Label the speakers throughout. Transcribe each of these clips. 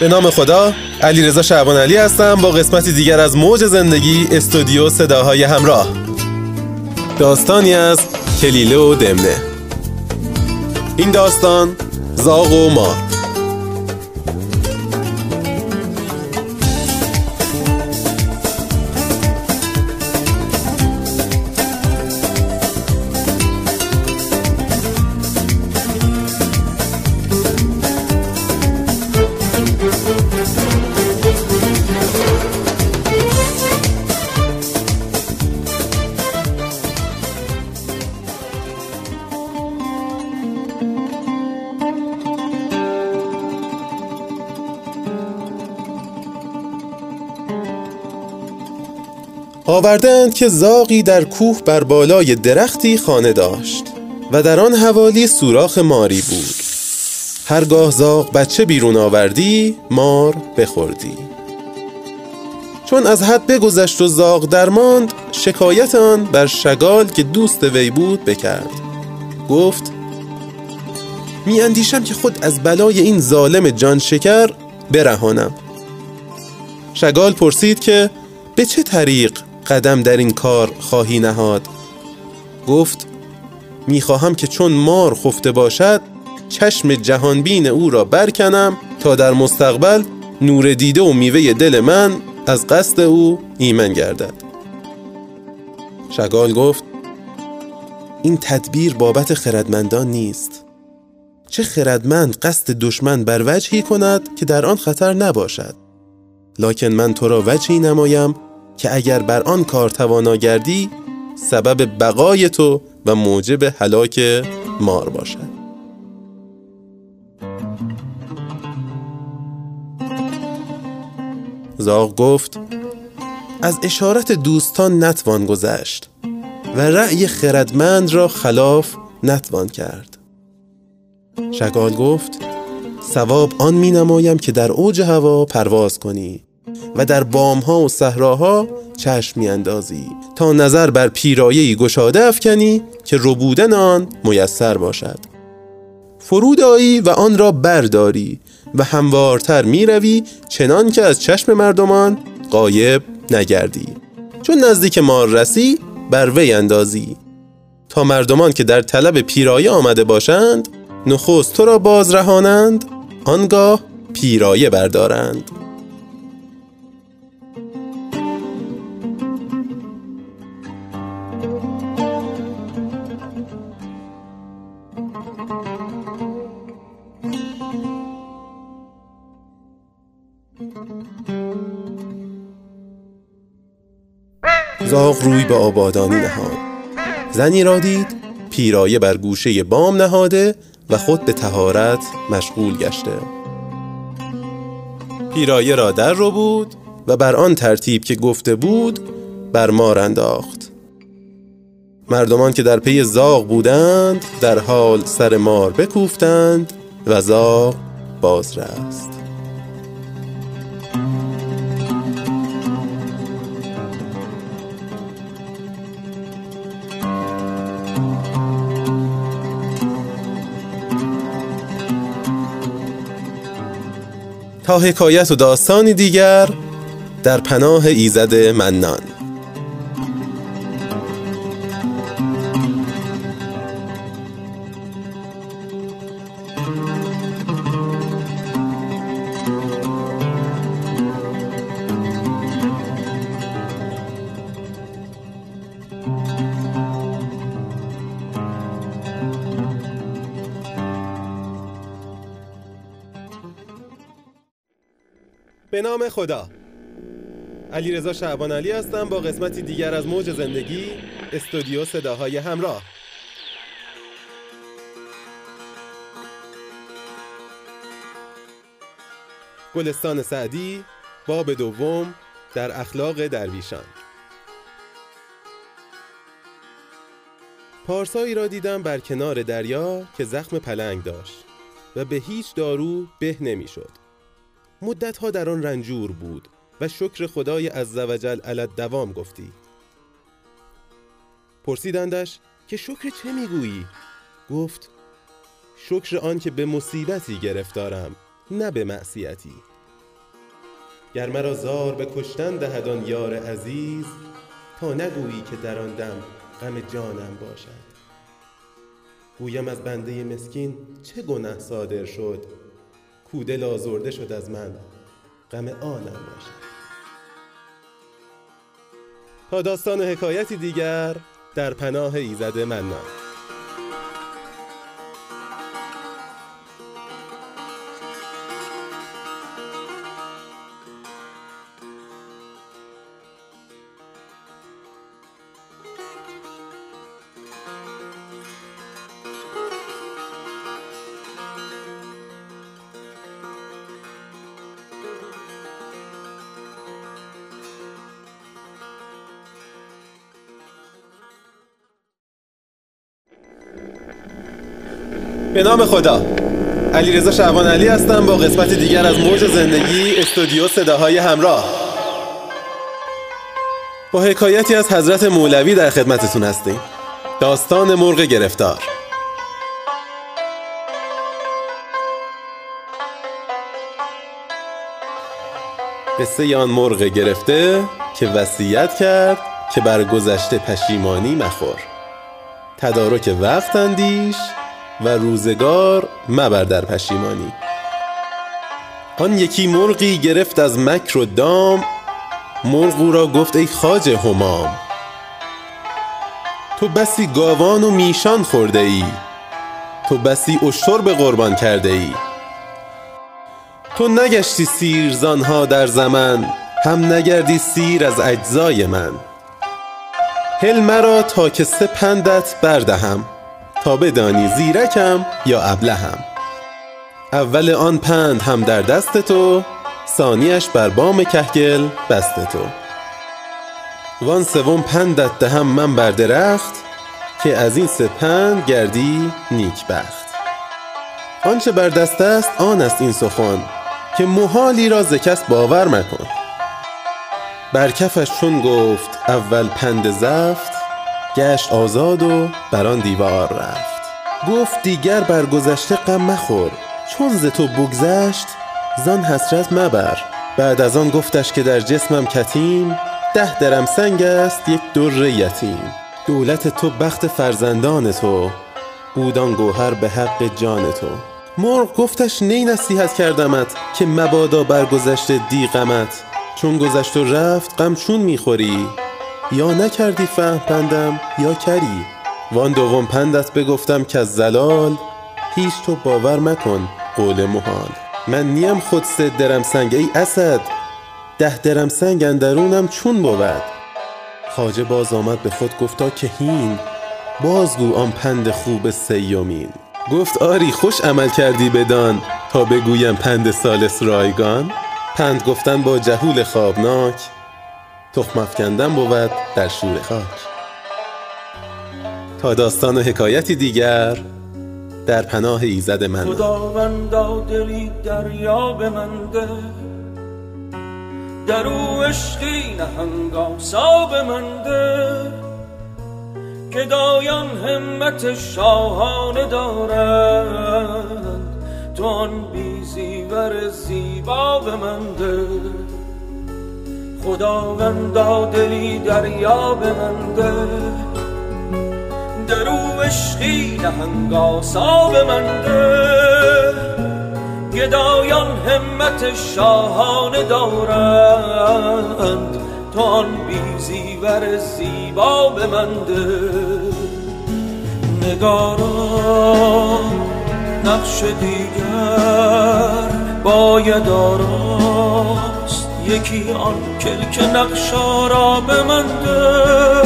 Speaker 1: به نام خدا علیرضا شعبان علی هستم با قسمتی دیگر از موج زندگی استودیو صداهای همراه. داستانی از کلیله و دمنه. این داستان زاغ و مار. آوردند که زاغی در کوه بر بالای درختی خانه داشت و در آن حوالی سوراخ ماری بود. هرگاه زاغ بچه بیرون آوردی مار بخوردی. چون از حد بگذشت و زاغ درماند شکایت آن بر شگال که دوست وی بود بکرد. گفت می اندیشم که خود از بلای این ظالم جان شکر برهانم. شگال پرسید که به چه طریق قدم در این کار خواهی نهاد. گفت می‌خواهم که چون مار خفته باشد چشم جهانبین او را برکنم تا در مستقبل نور دیده و میوه دل من از قصد او ایمن گردد. شگال گفت این تدبیر بابت خردمندان نیست. چه خردمند قصد دشمن بر وجهی کند که در آن خطر نباشد. لکن من تو را وجهی نمایم که اگر بر آن کار توانا گردی سبب بقای تو و موجب هلاک مار باشد. زاغ گفت از اشارت دوستان نتوان گذشت و رأی خردمند را خلاف نتوان کرد. شگال گفت سواب آن می نمایم که در اوج هوا پرواز کنی. و در بامها و صحراها چشم اندازی تا نظر بر پیرایه‌ای گشاده افکنی که ربودن آن میسر باشد. فرود آیی و آن را برداری و هموارتر روی چنان که از چشم مردمان قایب نگردی. چون نزدیک مار رسی بر وی اندازی. تا مردمان که در طلب پیرایه آمده باشند نخست تو را باز رهانند آنگاه پیرایه بردارند. زاغ روی به آبادانی نهاد. زنی را دید پیرایه بر گوشه بام نهاده و خود به تهارت مشغول گشته. پیرایه را در رو بود و بر آن ترتیب که گفته بود بر مار انداخت. مردمان که در پی زاغ بودند در حال سر مار بکوفتند و زاغ باز رست حکایت و داستانی دیگر در پناه ایزد منان. نام خدا. علی رضا شعبان علی هستم با قسمتی دیگر از موج زندگی استودیو صداهای همراه. گلستان سعدی باب دوم در اخلاق درویشان. پارسایی را دیدم بر کنار دریا که زخم پلنگ داشت و به هیچ دارو به نمی‌شد. مدتها در آن رنجور بود و شکر خدای عزوجل علت دوام گفتی. پرسیدندش که شکر چه می‌گویی؟ گفت شکر آن که به مصیبتی گرفتارم نه به معصیتی. گر مرا زار به کشتن دهد آن یار عزیز تا نگویی که در آن دم غم جانم باشد. گویم از بنده مسکین چه گنه صادر شد؟ کو دل آزرده شد از من. غم آنم باشد. تا داستان و حکایتی دیگر در پناه ایزد منان. به نام خدا. علیرضا شعبان علی هستم با قسمت دیگر از موج زندگی استودیو صداهای همراه. با حکایتی از حضرت مولوی در خدمتتون هستیم. داستان مرغ گرفتار. قصه آن مرغ گرفته که وصیت کرد که بر گذشته پشیمانی مخور. تدارک وقت اندیش و روزگار مبر در پشیمانی. آن یکی مرغی گرفت از مکر و دام مرغ را گفت ای خاج همام تو بسی گاوان و میشان خورده ای تو بسی اشتر به قربان کرده ای. تو نگشتی سیر زانها در زمن هم نگردی سیر از اجزای من. هل مرا تا که سه پندت بردهم تا بدانی زیرکم یا ابلهم. اول آن پند هم در دست تو ثانیش بر بام کهگل بست تو. وان سوم پندت دهم من بر درخت که از این سه پند گردی نیکبخت. آنچه بر دست است آن است این سخن که محالی را ز کس باور مکن. بر کفش چون گفت اول پند زفت گشت آزاد و بر آن دیوار رفت. گفت دیگر بر گذشته غم مخور چون ز تو بگذشت زان حسرت مبر. بعد از آن گفتش که در جسمم کتیم ده درم سنگ است یک در یتیم. دولت تو بخت فرزندان تو بودان گوهر به حق جان تو. مرغ گفتش نی نصیحت کردمت که مبادا بر گذشته دی غمت. چون گذشت و رفت غم چون می‌خوری یا نکردی فهم پندم یا کری؟ وان دوم پندت بگفتم کز ضلال هیچ تو باور مکن قول محال. من نیم خود سه درم سنگ ای اسد ده درم سنگ اندرونم چون بود. خواجه باز آمد به خود گفتا که هین بازگو آن پند خوب سیومین. گفت آری خوش عمل کردی بدان تا بگویم پند سالس رایگان. پند گفتن با جهول خوابناک تخم افکندن بود در شور خاک. تا داستان و حکایتی دیگر در پناه ایزد من.
Speaker 2: خداوندا دلی دریا به من ده. در او عشقی نهنگاسا به من ده. که دایان همت شاهانه دارند. تو آن بیزیور زیبا به من ده. خداوندا دلی دریا به من ده درو عشقی نهنگاسا به من ده گدایان همت شاهانه دارند. تو آن بیزیور زیبا به من ده نگاران نقش دیگر باید آراست. یکی آن کلک نقشا را به من ده.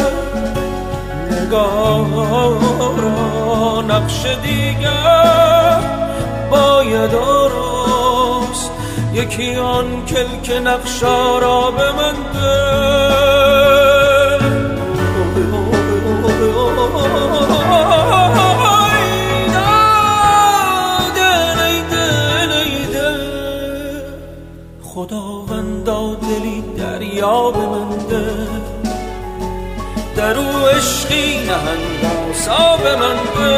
Speaker 2: نگارا نقش دیگر باید آراست. یکی آن کلک نقشا را به من ده. یاب منده در او عشقی نهند آساب منده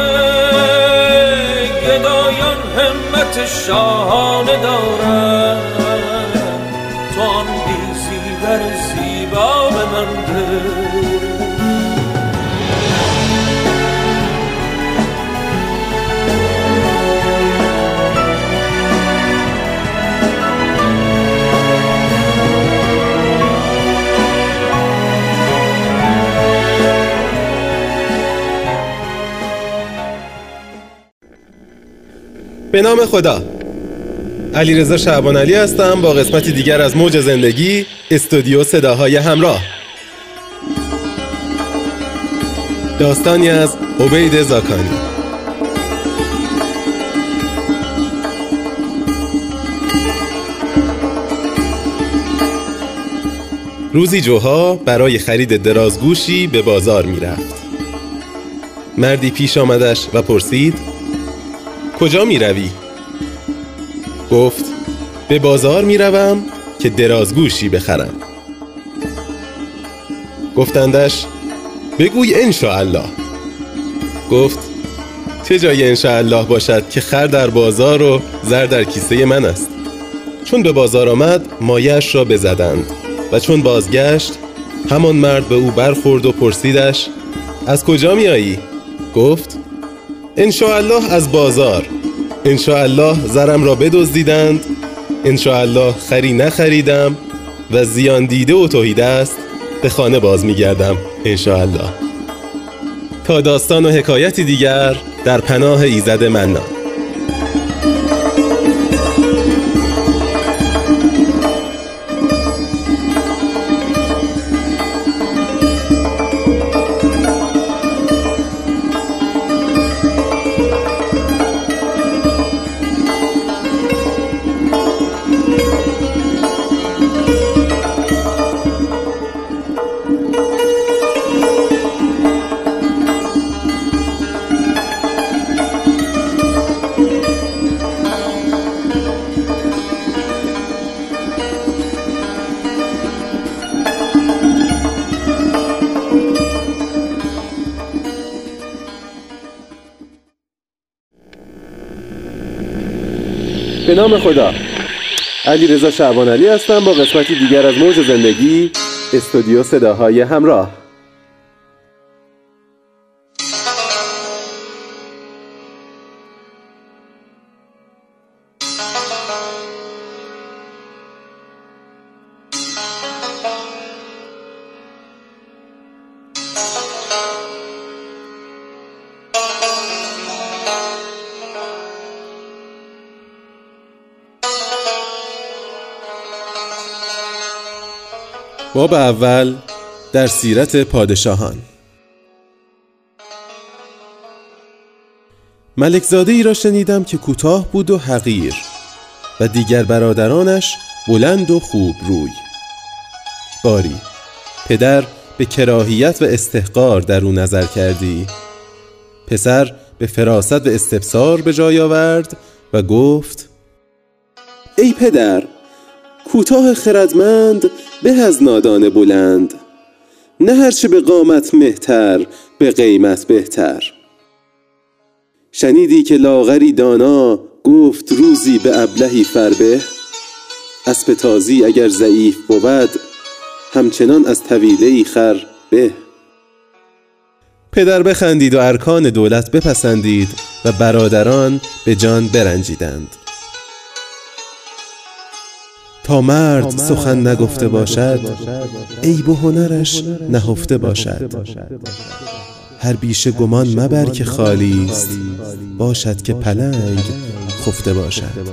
Speaker 2: گدایان همت شاهانه دارند. تو آن زیبا
Speaker 1: به منده نام خدا. علیرضا شعبان علی هستم با قسمتی دیگر از موج زندگی استودیو صداهای همراه. داستانی از عبید زاکانی. روزی جوها برای خرید درازگوشی به بازار می رفت مردی پیش آمدش و پرسید کجا می روی؟ گفت به بازار می روم که درازگوشی بخرم گفتندش بگوی الله گفت چه جای الله باشد که خر در بازار و زر در کیسه من است چون به بازار آمد مایش را بزدند و چون بازگشت همان مرد به او برخورد و پرسیدش از کجا میایی؟ گفت الله از بازار. الله زرم را بدزدیدند. الله خری نخریدم و زیان دیده و توحیده است. به خانه باز میگردم الله تا داستان و حکایتی دیگر در پناه ایزد منان. به نام خدا. علی رضا شعبان علی هستم با قسمتی دیگر از موج زندگی استودیو صداهای همراه. باب اول در سیرت پادشاهان. ملکزاده ای را شنیدم که کوتاه بود و حقیر و دیگر برادرانش بلند و خوب روی. باری پدر به کراهیت و استحقار در او نظر کردی؟ پسر به فراست و استفسار به جای آورد و گفت ای پدر کوتاه خردمند به از نادان بلند. نه هرچه به قامت مهتر به قیمت بهتر. شنیدی که لاغری دانا گفت روزی به ابلهی فربه؟ اسب تازی اگر ضعیف بود همچنان از طویله خر به. پدر بخندید و ارکان دولت بپسندید و برادران به جان برنجیدند. تا مرد سخن نگفته باشد عیب و هنرش نهفته باشد. هر بیشه گمان مبر که خالی است. باشد که پلنگ خفته باشد.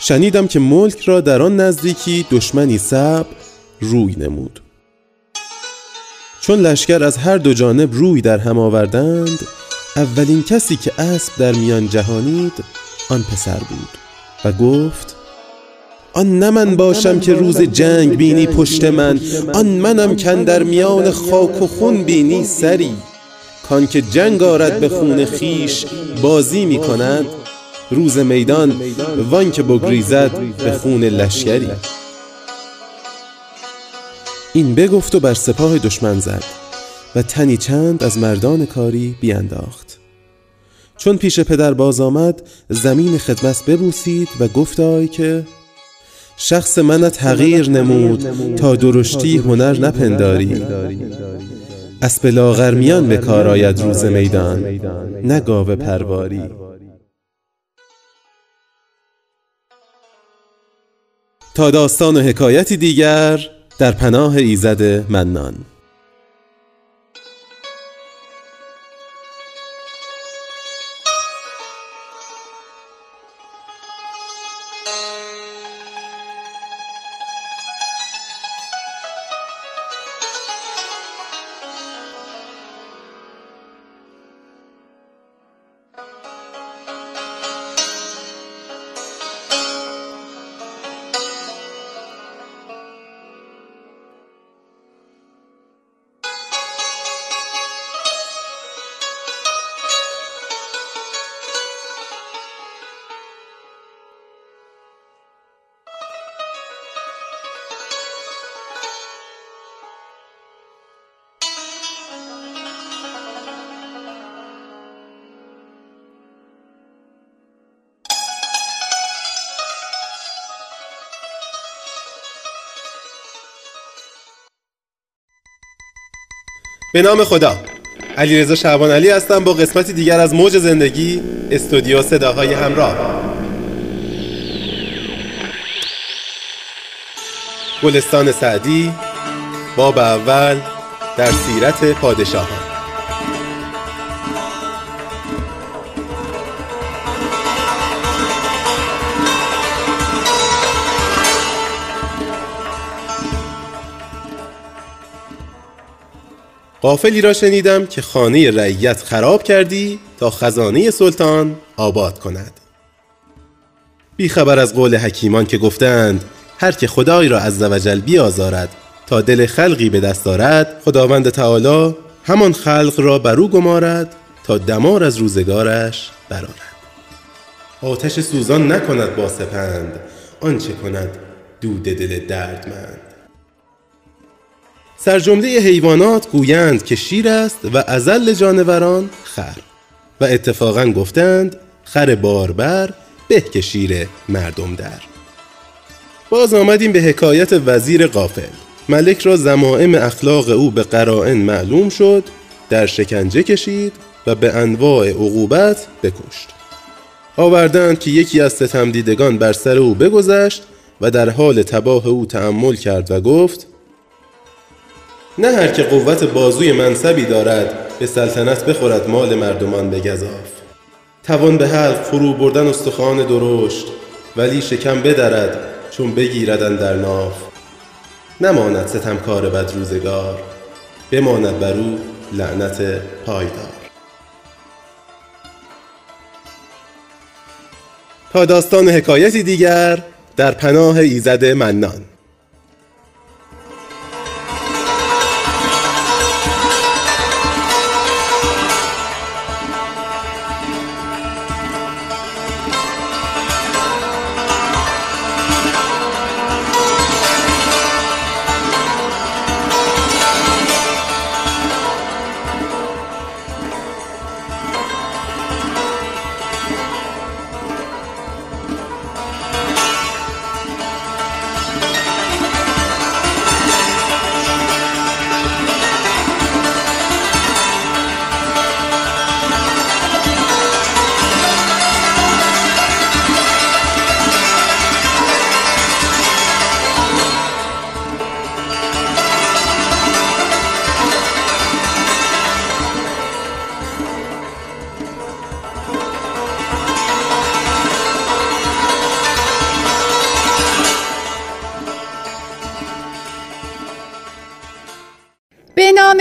Speaker 1: شنیدم که ملک را در آن نزدیکی دشمنی سب روی نمود. چون لشکر از هر دو جانب روی در هم آوردند اولین کسی که اسب در میان جهانید آن پسر بود و گفت آن نه من باشم که روز جنگ بینی پشت من آن منم کن در میان خاک و خون بینی سری. کان که جنگ آرد به خون خیش بازی می کند. روز میدان وان که بگریزد به خون لشکری. این بگفت و بر سپاه دشمن زد. و تنی چند از مردان کاری بیانداخت چون پیش پدر باز آمد زمین خدمت ببوسید و گفتای که شخص من تغییر نمود تا درشتی هنر نپنداری. اسب لاغر میان به کار آید روز میدان نه پرواری. تا داستان و حکایتی دیگر در پناه ایزد منان. به نام خدا. علیرضا شعبان علی هستم با قسمتی دیگر از موج زندگی استودیو صداهای همراه. گلستان سعدی باب اول در سیرت پادشاهان. قافلی را شنیدم که خانه رعیت خراب کردی تا خزانه سلطان آباد کند. بیخبر از قول حکیمان که گفتند هر که خدای را از وجل بیازارد تا دل خلقی به دست دارد خداوند تعالی همان خلق را برو گمارد تا دمار از روزگارش برارد آتش سوزان نکند با سپند آنچه کند دود دل دردمند. سرجمله حیوانات گویند که شیر است و ازل جانوران خر. و اتفاقا گفتند خر باربر به که شیر مردم در. باز آمدیم به حکایت وزیر قافل ملک را زمائم اخلاق او به قرائن معلوم شد در شکنجه کشید و به انواع عقوبت بکشت. آوردند که یکی از ستمدیدگان بر سر او بگذشت و در حال تباه او تأمل کرد و گفت نه هر که قوت بازوی منصبی دارد به سلطنت بخورد مال مردمان به گذاف توان به حلق فرو بردن استخوان درشت ولی شکم بدرد چون بگیردن در ناف. نماند ستمکار بد روزگار بماند بر او لعنت پایدار. تا داستان حکایتی دیگر در پناه ایزد منان.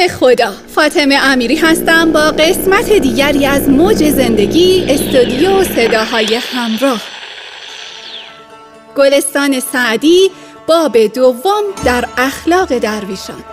Speaker 3: خدا. فاطمه امیری هستم با قسمت دیگری از موج زندگی استودیو صداهای همراه. گلستان سعدی باب دوم در اخلاق درویشان.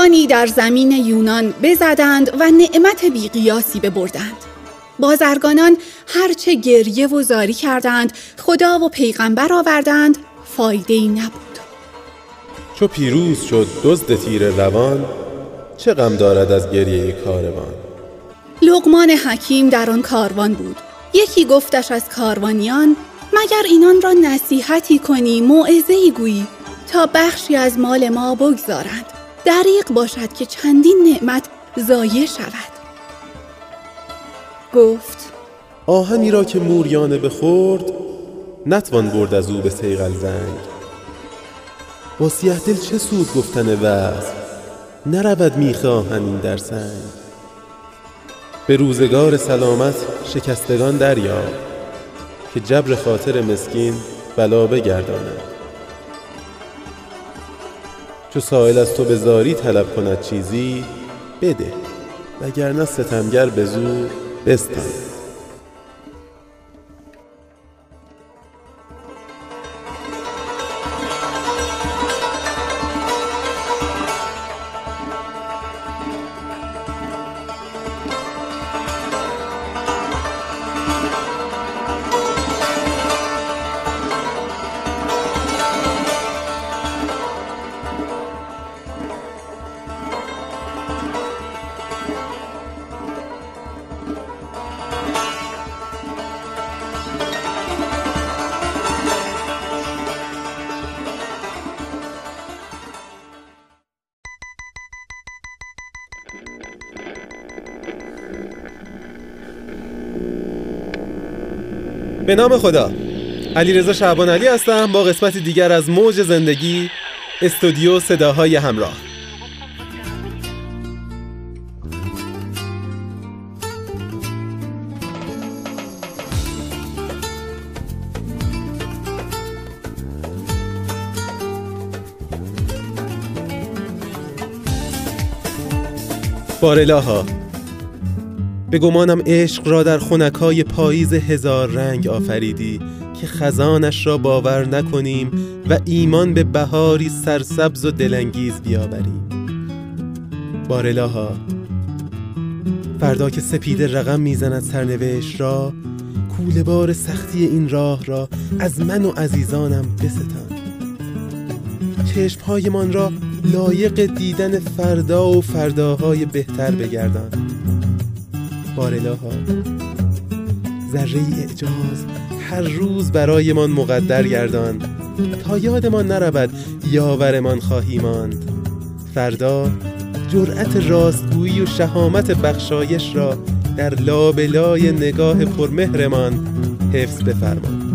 Speaker 3: کاروانی در زمین یونان بزدند و نعمت بیقیاسی ببردند. بازرگانان هرچه گریه و زاری کردند خدا و پیغمبر آوردند فایده ای نبود.
Speaker 1: چو پیروز شد دزد تیر روان چه غم دارد از گریه کاروان؟
Speaker 3: لقمان حکیم در آن کاروان بود. یکی گفتش از کاروانیان مگر اینان را نصیحتی کنی موعظه‌ای گویی تا بخشی از مال ما بگذارند. دریق باشد که چندین نعمت ضایع شود. گفت
Speaker 1: آهنی را که موریانه بخورد نتوان برد از او به سیغل زنگ. با سیه دل چه سود گفتن وز نرود میخ آهنین در سنگ. به روزگار سلامت شکستگان دریاب که جبر خاطر مسکین بلا بگرداند. چو سائل از تو به زاری طلب کند چیزی بده وگرنه ستمگر به زور بستان. نام خدا. علیرضا شعبان علی هستم با قسمتی دیگر از موج زندگی استودیو صداهای همراه. بارلاها به گمانم عشق را در خونکای پاییز هزار رنگ آفریدی که خزانش را باور نکنیم و ایمان به بهاری سرسبز و دلانگیز بیاوریم. بارلاها فردا که سپید رقم می‌زند سرنوشت را کوله بار سختی این راه را از من و عزیزانم بستان. چشمهایمان را لایق دیدن فردا و فرداهای بهتر بگردان. بارلاها ذره اعجاز هر روز برایمان مقدر گردان. تا یادمان نرود یاورمان خواهی ماند. فردا جرأت راستگویی و شهامت بخشایش را در لابلای نگاه پرمهرمان حفظ بفرما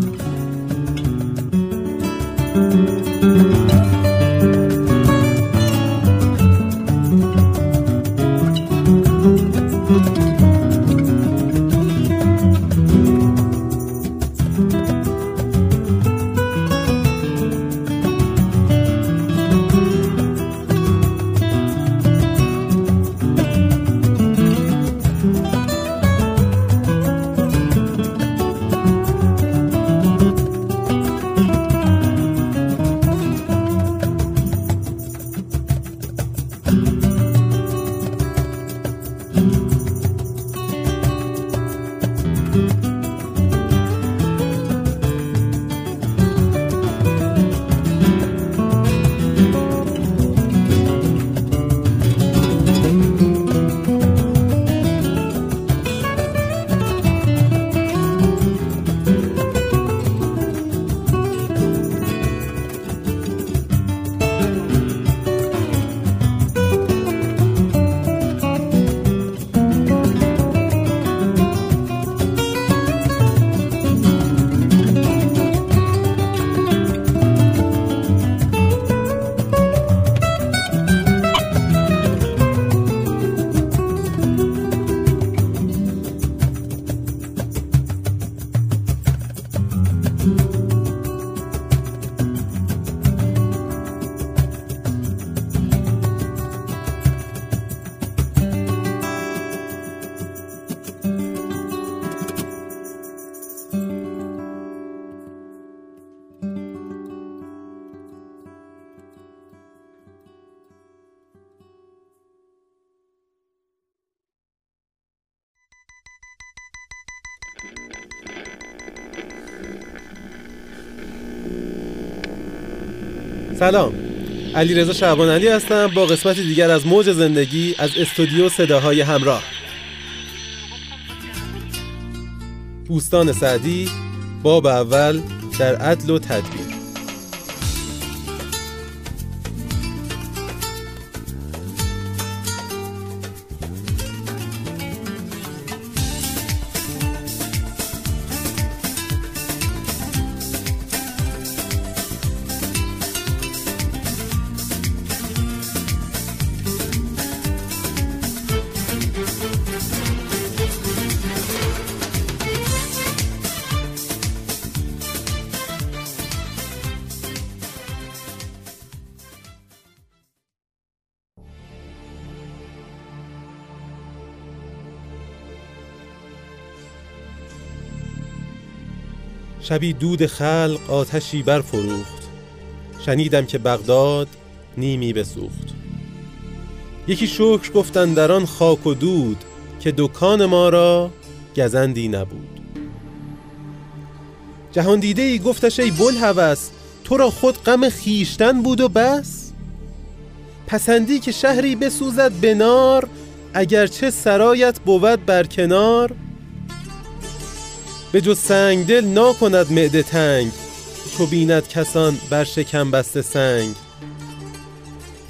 Speaker 1: سلام. علی رضا شعبان علی هستم با قسمتی دیگر از موج زندگی از استودیو صداهای همراه. بوستان سعدی باب اول در عدل و تدبیر. شبی دود خلق آتشی برفروخت. شنیدم که بغداد نیمی بسوخت. یکی شکر گفتن در آن خاک و دود که دکان ما را گزندی نبود. جهان دیده ای گفتش ای بلهوس تو را خود غم خیشتن بود و بس؟ پسندی که شهری بسوزد به نار اگرچه سرایت بود بر کنار به جز سنگ دل ناکند معده تنگ. چو بیند کسان بر شکم بسته سنگ.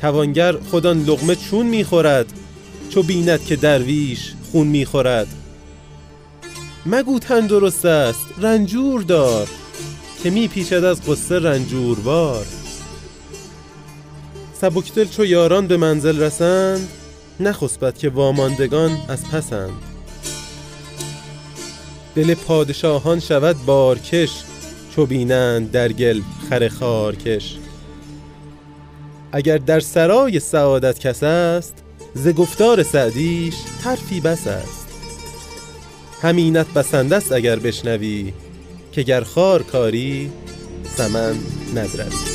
Speaker 1: توانگر خودان لقمه چون می‌خورد چو بیند که درویش خون می‌خورد مگو تندرست است رنجور دار که میپیچد از قصه رنجوربار سبکدل چو یاران به منزل رسند نخسبد که واماندگان از پسند. دل پادشاهان شود بارکش چو بینند در گل خر خارکش. اگر در سرای سعادت کس است ز گفتار سعدیش حرفی بس است. همینت بسنده است اگر بشنوی که گر خار کاری سمن ندروی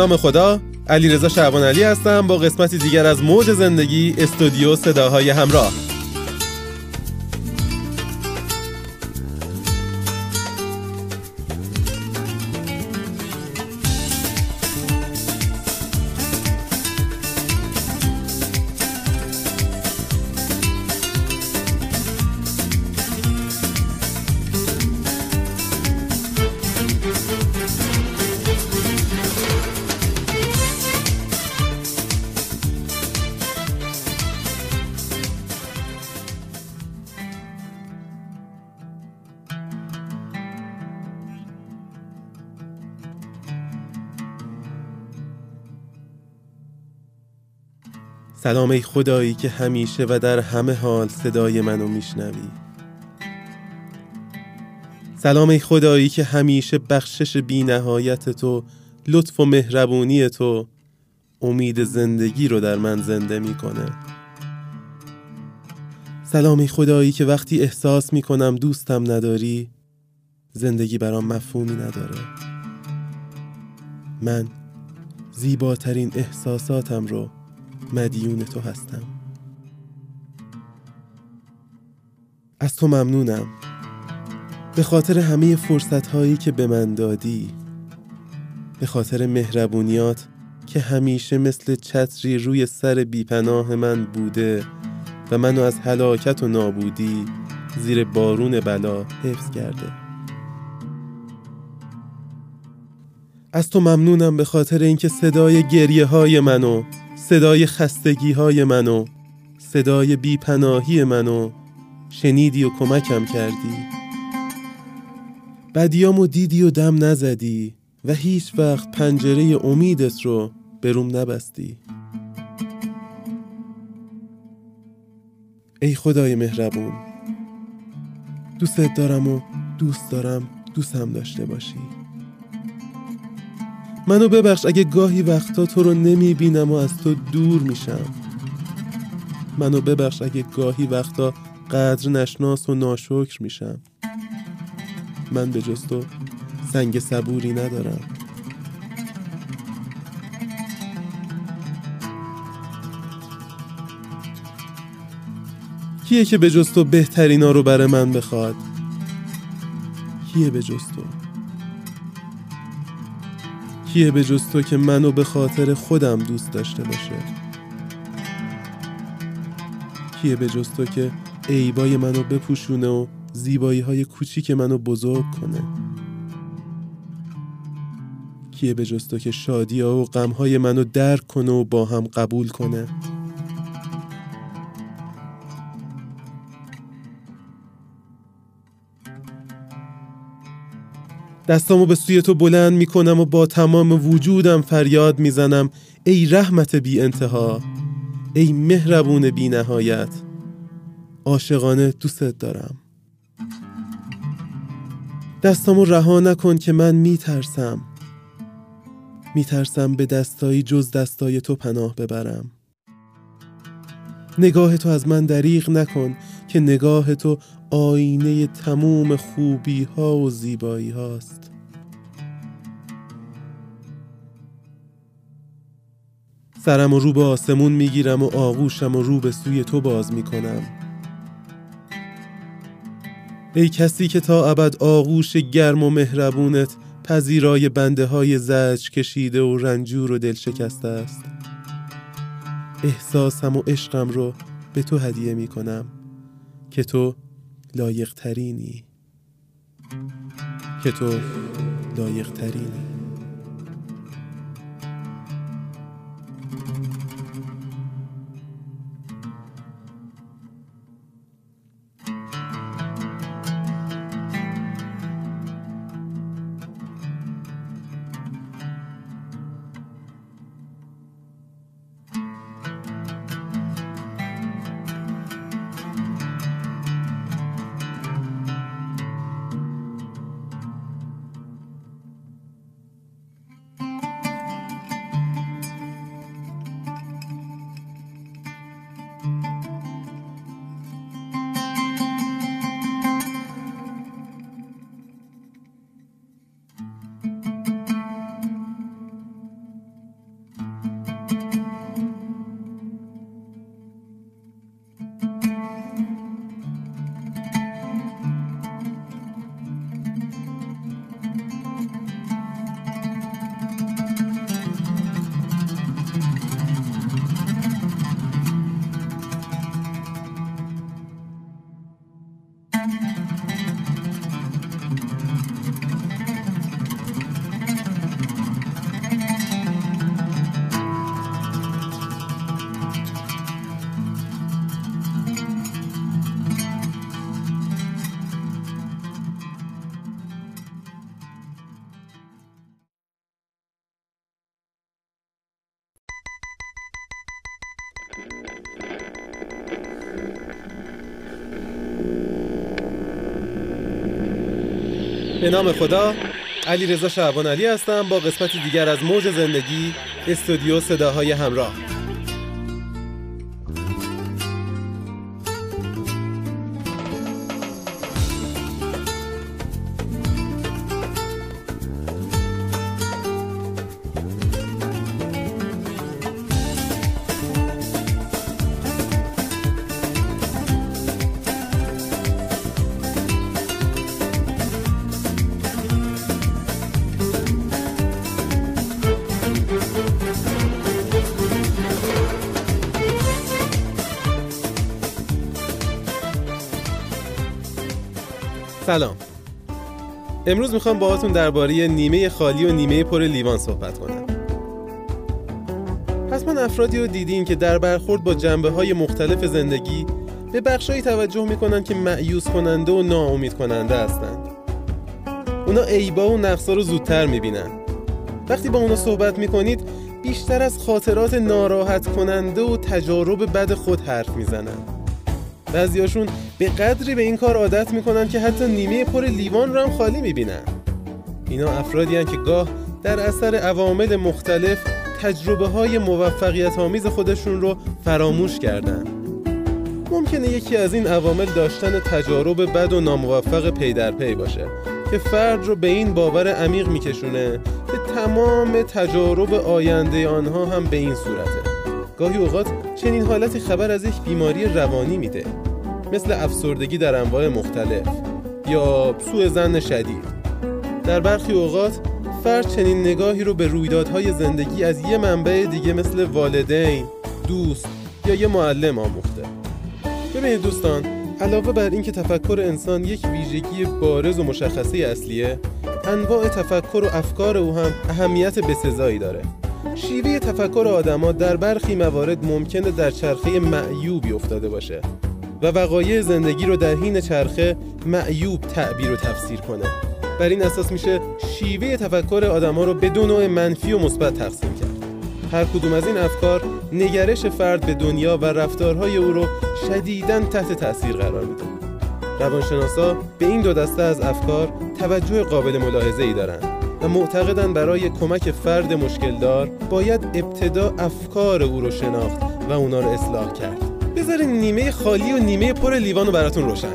Speaker 1: نام خدا علی رضا شعبان علی هستم با قسمتی دیگر از موج زندگی استودیو صداهای همراه. سلام ای خدایی که همیشه و در همه حال صدای منو میشنوی. سلام ای خدایی که همیشه بخشش بی نهایت تو لطف و مهربونی تو امید زندگی رو در من زنده می‌کنه. سلام ای خدایی که وقتی احساس می‌کنم دوستم نداری زندگی برام مفهومی نداره. من زیباترین احساساتم رو مدیون تو هستم. از تو ممنونم. به خاطر همه فرصت هایی که به من دادی به خاطر مهربونیات که همیشه مثل چتری روی سر بیپناه من بوده و منو از هلاکت و نابودی زیر بارون بلا حفظ کرده. از تو ممنونم به خاطر اینکه صدای گریه های منو صدای خستگی های منو صدای بیپناهی منو شنیدی و کمکم کردی. بدیامو دیدی و دم نزدی و هیچ وقت پنجره امیدت رو بروم نبستی. ای خدای مهربون دوستت دارم و دوست دارم دوستم داشته باشی. منو ببخش اگه گاهی وقتا تو رو نمی‌بینم و از تو دور میشم. منو ببخش اگه گاهی وقتا قدر نشناس و ناشکر میشم. من به جز تو سنگ صبوری ندارم. کیه که به جز تو بهترینا رو برای من بخواد؟ کیه به جز تو؟ کیه به جز تو که منو به خاطر خودم دوست داشته باشه؟ کیه به جز تو که عیبای منو بپوشونه و زیبایی های کوچیک منو بزرگ کنه؟ کیه به جز تو که شادی ها و غم های منو درک کنه و با هم قبول کنه؟ دستامو به سوی تو بلند می‌کنم و با تمام وجودم فریاد می‌زنم. ای رحمت بی انتها ای مهربون بی نهایت. عاشقانه دوستت دارم. دستامو رها نکن که من میترسم. میترسم به دستایی جز دستای تو پناه ببرم. نگاه تو از من دریغ نکن. که نگاه تو آینه تموم خوبی ها و زیبایی هاست سرم و رو به آسمون می‌گیرم و آغوشم و رو به سوی تو باز می‌کنم. ای کسی که تا ابد آغوش گرم و مهربونت پذیرای بنده های زج کشیده و رنجور و دل شکسته است. احساسم و عشقم رو به تو هدیه می کنم که تو لایق ترینی که تو لایق ترینی به نام خدا علی رضا شعبان علی هستم با قسمت دیگر از موج زندگی استودیو صداهای همراه. امروز می‌خوام باهاتون درباره نیمه خالی و نیمه پر لیوان صحبت کنم. حتما افرادی رو دیدین که در برخورد با جنبه های مختلف زندگی به بخشایی توجه می‌کنن که معیوس کننده و ناامید کننده هستند اونا عیبا و نقصا رو زودتر می‌بینن. وقتی با اونا صحبت می‌کنید بیشتر از خاطرات ناراحت کننده و تجارب بد خود حرف می‌زنن. بعضیاشون به قدری به این کار عادت می‌کنن که حتی نیمه پر لیوان رو هم خالی می‌بینن. اینا افرادی هن که گاه در اثر عوامل مختلف تجربه های موفقیت آمیز خودشون رو فراموش کردن. ممکنه یکی از این عوامل داشتن تجارب بد و ناموفق پی در پی باشه که فرد رو به این باور عمیق میکشونه که تمام تجارب آینده آنها هم به این صورته. گاهی اوقات چنین حالتی خبر از یک بیماری روانی میده. مثل افسردگی در انواع مختلف یا سوء زن شدید. در برخی اوقات فرد چنین نگاهی رو به رویدادهای زندگی از یه منبع دیگه مثل والدین، دوست یا یه معلم آموخته. ببینید دوستان علاوه بر اینکه تفکر انسان یک ویژگی بارز و مشخصه اصلیه انواع تفکر و افکار او هم اهمیت بسزایی داره. شیوه تفکر آدما در برخی موارد ممکنه در چرخه معیوبی افتاده باشه. و وقایع زندگی رو در حین چرخه معیوب تعبیر و تفسیر کنه. بر این اساس میشه شیوه تفکر آدما رو به دو نوع منفی و مثبت تقسیم کرد. هر کدوم از این افکار نگرش فرد به دنیا و رفتارهای او رو شدیداً تحت تاثیر قرار میده. روانشناسا به این دو دسته از افکار توجه قابل ملاحظه ای دارند و معتقدن برای کمک فرد مشکلدار باید ابتدا افکار او رو شناخت و اونا رو اصلاح کرد. بذارین نیمه خالی و نیمه پر لیوان رو براتون روشن.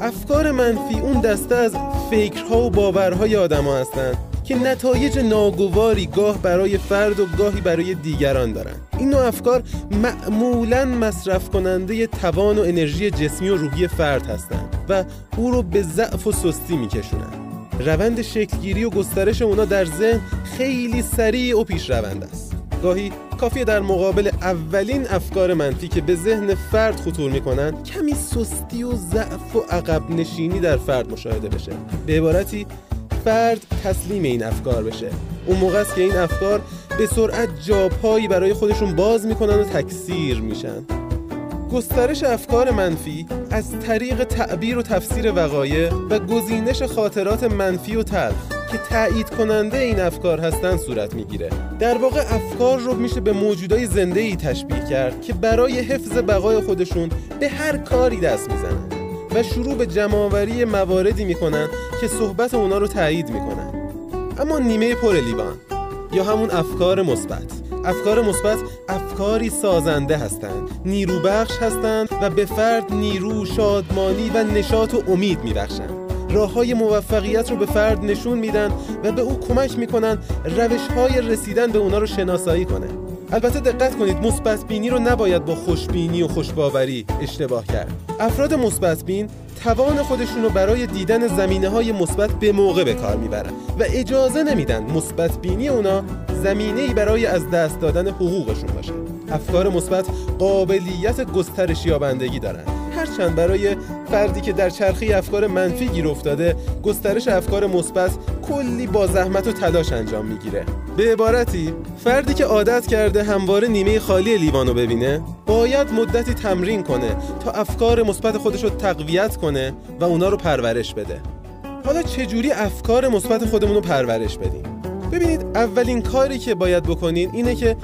Speaker 1: افکار منفی اون دسته از فکرها و باورهای آدما هستند که نتایج ناگواری گاه برای فرد و گاهی برای دیگران دارند این نوع افکار معمولا مصرف کننده توان و انرژی جسمی و روحی فرد هستند و او رو به ضعف و سستی میکشونند روند شکلگیری و گسترش اونا در ذهن خیلی سریع و پیش روند است. گاهی کافیه در مقابل اولین افکار منفی که به ذهن فرد خطور می‌کنن کمی سستی و ضعف و عقب نشینی در فرد مشاهده بشه. به عبارتی فرد تسلیم این افکار بشه. اون موقع است که این افکار به سرعت جاپایی برای خودشون باز می‌کنن و تکثیر میشن. گسترش افکار منفی از طریق تعبیر و تفسیر وقایع و گزینش خاطرات منفی و تلخ. که تایید کننده این افکار هستند صورت می‌گیره. در واقع افکار رو میشه به موجودای زنده ای تشبیه کرد که برای حفظ بقای خودشون به هر کاری دست می‌زنن و شروع به جمعآوری مواردی می‌کنن که صحبت اونا رو تایید می‌کنن. اما نیمه پر لیوان یا همون افکار مثبت. افکار مثبت افکاری سازنده هستند نیروبخش هستند و به فرد نیرو شادمانی و نشاط و امید میبخشند راه های موفقیت رو به فرد نشون میدن و به او کمک می‌کنن روش های رسیدن به اونا رو شناسایی کنه. البته دقت کنید مثبت بینی رو نباید با خوشبینی و خوشباوری اشتباه کرد. افراد مثبت بین توان خودشون رو برای دیدن زمینه های مثبت به موقع به کار می‌برن و اجازه نمیدن مثبت بینی اونا زمینه ای برای از دست دادن حقوقشون باشه. افکار مثبت قابلیت گسترش یابندگی دارن هرچند برای فردی که در چرخی افکار منفی گیر افتاده گسترش افکار مثبت کلی با زحمت و تلاش انجام می‌گیره. به عبارتی فردی که عادت کرده همواره نیمه خالی لیوانو ببینه باید مدتی تمرین کنه تا افکار مثبت خودش رو تقویت کنه و اونا رو پرورش بده. حالا چجوری افکار مثبت خودمون رو پرورش بدیم؟ ببینید اولین کاری که باید بکنین اینه که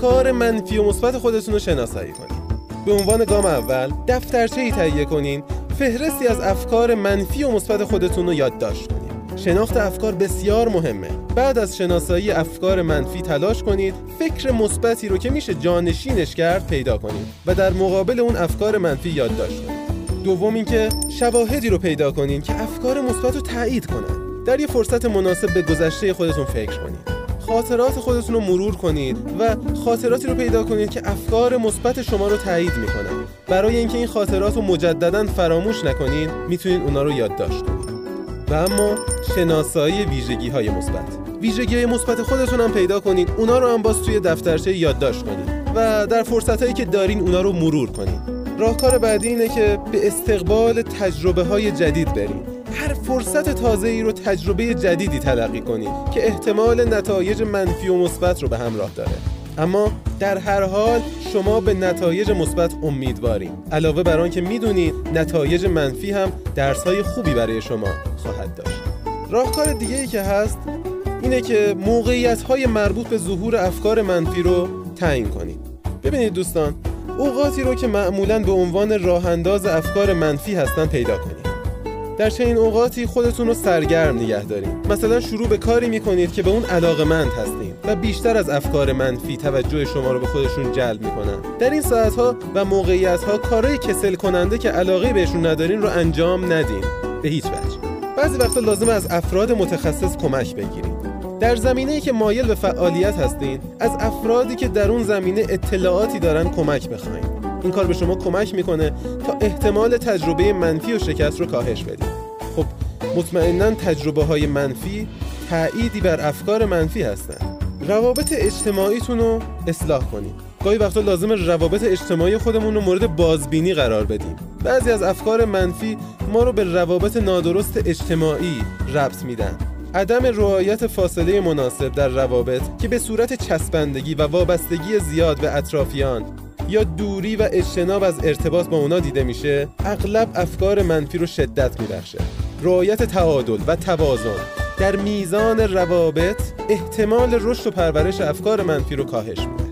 Speaker 1: افکار منفی و مثبت خودتون رو شناسایی کنین به عنوان گام اول دفترچه ای تهیه کنین فهرستی از افکار منفی و مثبت خودتون رو یادداشت کنین. شناخت افکار بسیار مهمه. بعد از شناسایی افکار منفی تلاش کنید فکر مثبتی رو که میشه جانشینش کرد پیدا کنید و در مقابل اون افکار منفی یادداشت کنید. دوم اینکه شواهدی رو پیدا کنید که افکار مثبت رو تایید کنن. در یه فرصت مناسب به گذشته خودتون فکر کنید. خاطرات خودتون رو مرور کنید و خاطراتی رو پیدا کنید که افکار مثبت شما رو تایید می‌کنن. برای اینکه این خاطرات رو مجددا فراموش نکنید می‌تونید اونا رو یادداشت کنید و اما شناسایی ویژگی های مثبت. ویژگی های مثبت خودتون هم پیدا کنید اونا رو هم باز توی دفترچه یادداشت کنید و در فرصت هایی که دارین اونا رو مرور کنید راهکار بعدی اینه که به استقبال تجربه های جدید برید هر فرصت تازه ای رو تجربه جدیدی تلقی کنید که احتمال نتایج منفی و مثبت رو به همراه داره. اما در هر حال شما به نتایج مثبت امیدوارین. علاوه بر آنکه می‌دونید نتایج منفی هم درسهای خوبی برای شما خواهد داشت. راهکار دیگه ای که هست اینه که موقعیت های مربوط به ظهور افکار منفی رو تعیین کنید ببینید دوستان اوقاتی رو که معمولا به عنوان راه انداز افکار منفی هستن پیدا کنید در چنین اوقاتی خودتون رو سرگرم نگه دارین. مثلا شروع به کاری می‌کنید که به اون علاقمند هستین و بیشتر از افکار منفی توجه شما رو به خودشون جلب می‌کنن. در این ساعتها و موقعیت ها کارهای کسل کننده که علاقه بهشون ندارین رو انجام ندین. به هیچ وجه. بعضی وقتا لازم از افراد متخصص کمک بگیرید در زمینه ای که مایل به فعالیت هستین از افرادی که در اون زمینه اطلاعاتی دارن کمک بخواین. این کار به شما کمک می‌کنه تا احتمال تجربه منفی و شکست رو کاهش بدید. خب مطمئنا تجربه های منفی تأییدی بر افکار منفی هستند. روابط اجتماعیتون رو اصلاح کنید. گاهی وقتا لازم روابط اجتماعی خودمون رو مورد بازبینی قرار بدیم. بعضی از افکار منفی ما رو به روابط نادرست اجتماعی ربط میدن. عدم رعایت فاصله مناسب در روابط که به صورت چسبندگی و وابستگی زیاد به اطرافیان یا دوری و اجتناب از ارتباط با اونا دیده میشه اغلب افکار منفی رو شدت میبخشه. رعایت تعادل و توازن در میزان روابط احتمال رشد و پرورش افکار منفی رو کاهش میده.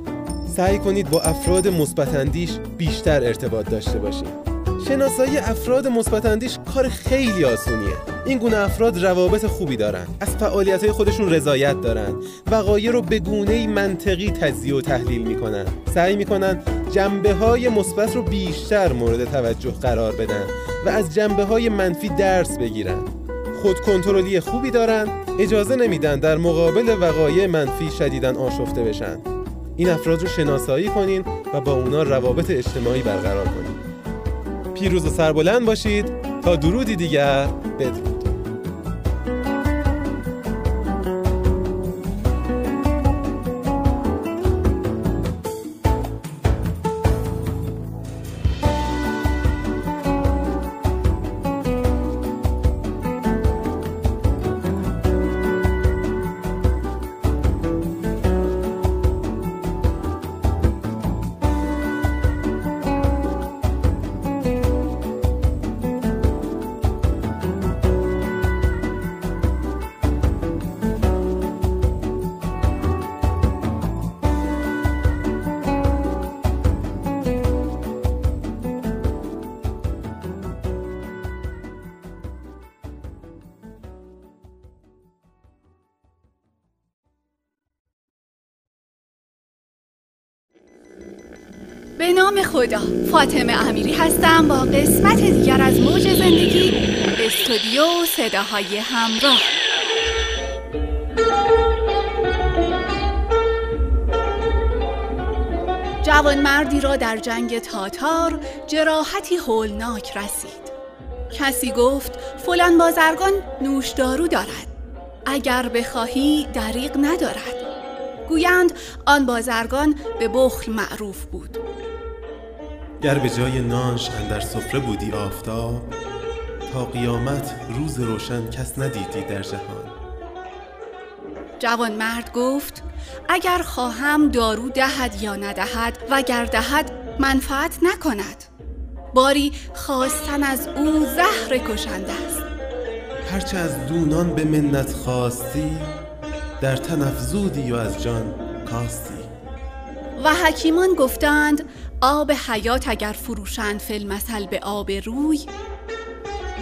Speaker 1: سعی کنید با افراد مثبتاندیش بیشتر ارتباط داشته باشید. شناسایی افراد مثبتاندیش کار خیلی آسونیه. این گونه افراد روابط خوبی دارن از فعالیت های خودشون رضایت دارن وقایع رو به گونه منطقی تجزیه و تحلیل می‌کنن. سعی می‌کنن جنبه های مثبت رو بیشتر مورد توجه قرار بدن و از جنبه های منفی درس بگیرن. خود کنترلی خوبی دارن اجازه نمیدن در مقابل وقایع منفی شدیدن آشفته بشن. این افراد رو شناسایی کنین و با اونا روابط اجتماعی برقرار کنین. پیروز و سربلند باشید. تا درودی دیگر بدرود.
Speaker 3: فاطمه امیری هستم با قسمت دیگر از موج زندگی استودیو صداهای همراه. جوان مردی را در جنگ تاتار جراحتی هولناک رسید. کسی گفت فلان بازرگان نوشدارو دارد. اگر بخواهی دریق ندارد. گویند آن بازرگان به بخل معروف بود.
Speaker 1: گر به جای نانش اندر سفره بودی آفتاب تا قیامت روز روشن کس ندیدی در جهان.
Speaker 3: جوان مرد گفت اگر خواهم دارو دهد یا ندهد و گر دهد منفعت نکند. باری خواستن از او زهر کشنده است.
Speaker 1: هرچه از دونان به منت خواستی در تن افزودی و از جان کاستی.
Speaker 3: و حکیمان گفتند آب حیات اگر فروشند فی المثل به آب روی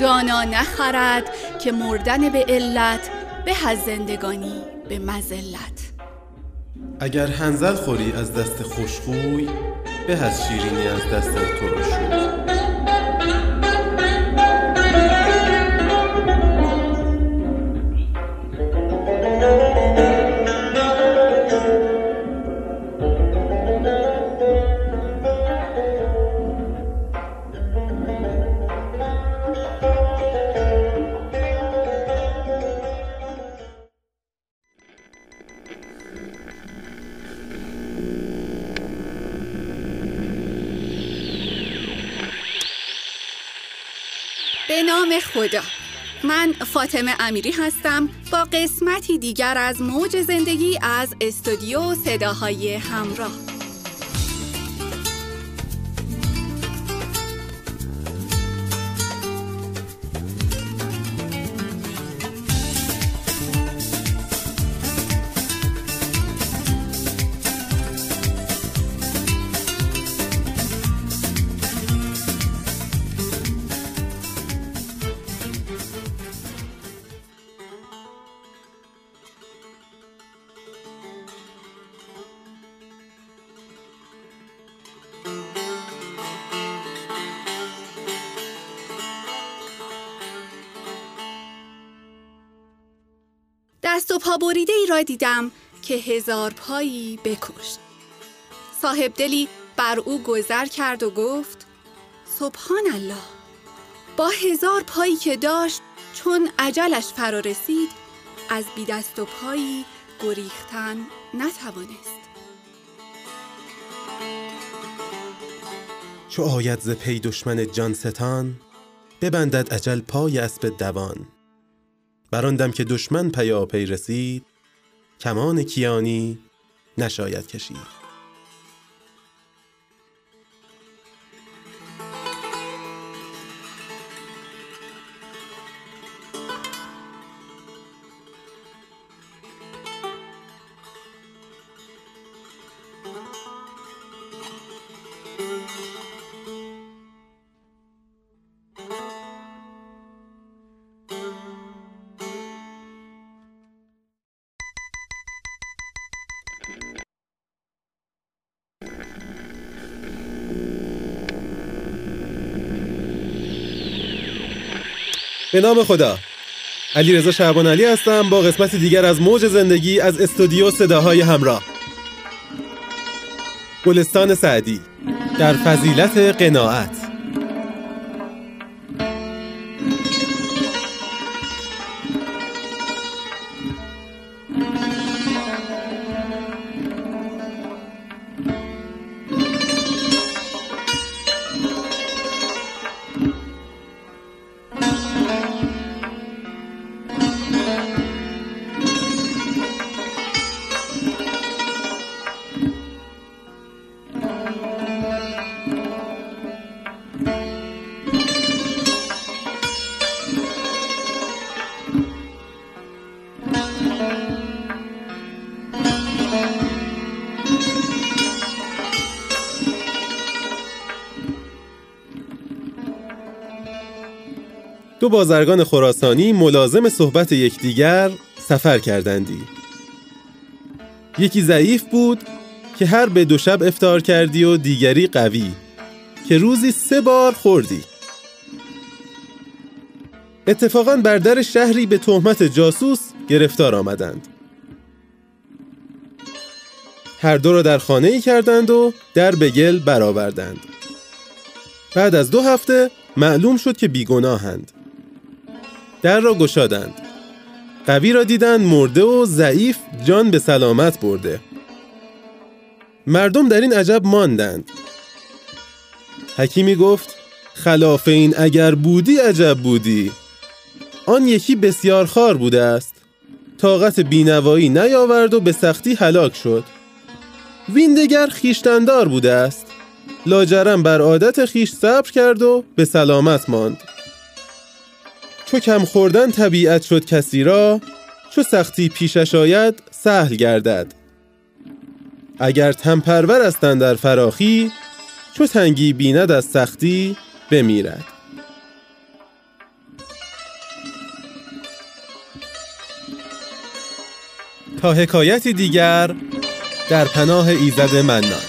Speaker 3: دانا نخرد که مردن به علت به از زندگانی به مزلت
Speaker 1: اگر هنزل خوری از دست خوشخوی به از شیرینی از دست ترشوی
Speaker 3: فاطمه امیری هستم با قسمتی دیگر از موج زندگی از استودیو صداهای همراه. بریده ای را دیدم که هزار پایی بکشت. صاحب دلی بر او گذر کرد و گفت سبحان الله با هزار پایی که داشت چون عجلش فرا رسید از بی دست و پایی گریختن نتوانست.
Speaker 1: چو آید ز پی دشمن جان ستان ببندد عجل پای اسب دوان. بر آن دم که دشمن پیاپی رسید کمان کیانی نشاید کشید. به نام خدا. علی رضا شعبان علی هستم با قسمت دیگر از موج زندگی از استودیو صداهای همراه. گلستان سعدی در فضیلت قناعت. دو بازرگان خراسانی ملازم صحبت یکدیگر سفر کردندی. یکی ضعیف بود که هر به دو شب افتار کردی و دیگری قوی که روزی سه بار خوردی. اتفاقا بر در شهری به تهمت جاسوس گرفتار آمدند. هر دو را در خانه ای کردند و در به گل برآوردند. بعد از دو هفته معلوم شد که بیگناهند. در را گشادند. قوی را دیدند مرده و ضعیف جان به سلامت برده. مردم در این عجب ماندند. حکیمی گفت خلاف این اگر بودی عجب بودی. آن یکی بسیار خار بوده است. طاقت بینوایی نیاورد و به سختی هلاک شد. ویندگر خیشتندار بوده است. لاجرم بر عادت خیش صبر کرد و به سلامت ماند. چو کم خوردن طبیعت شد کسی را چو سختی پیشش آید سهل گردد. اگر تنپرور هستند در فراخی چو تنگی بیند از سختی بمیرد. تا حکایتی دیگر در پناه ایزد منان.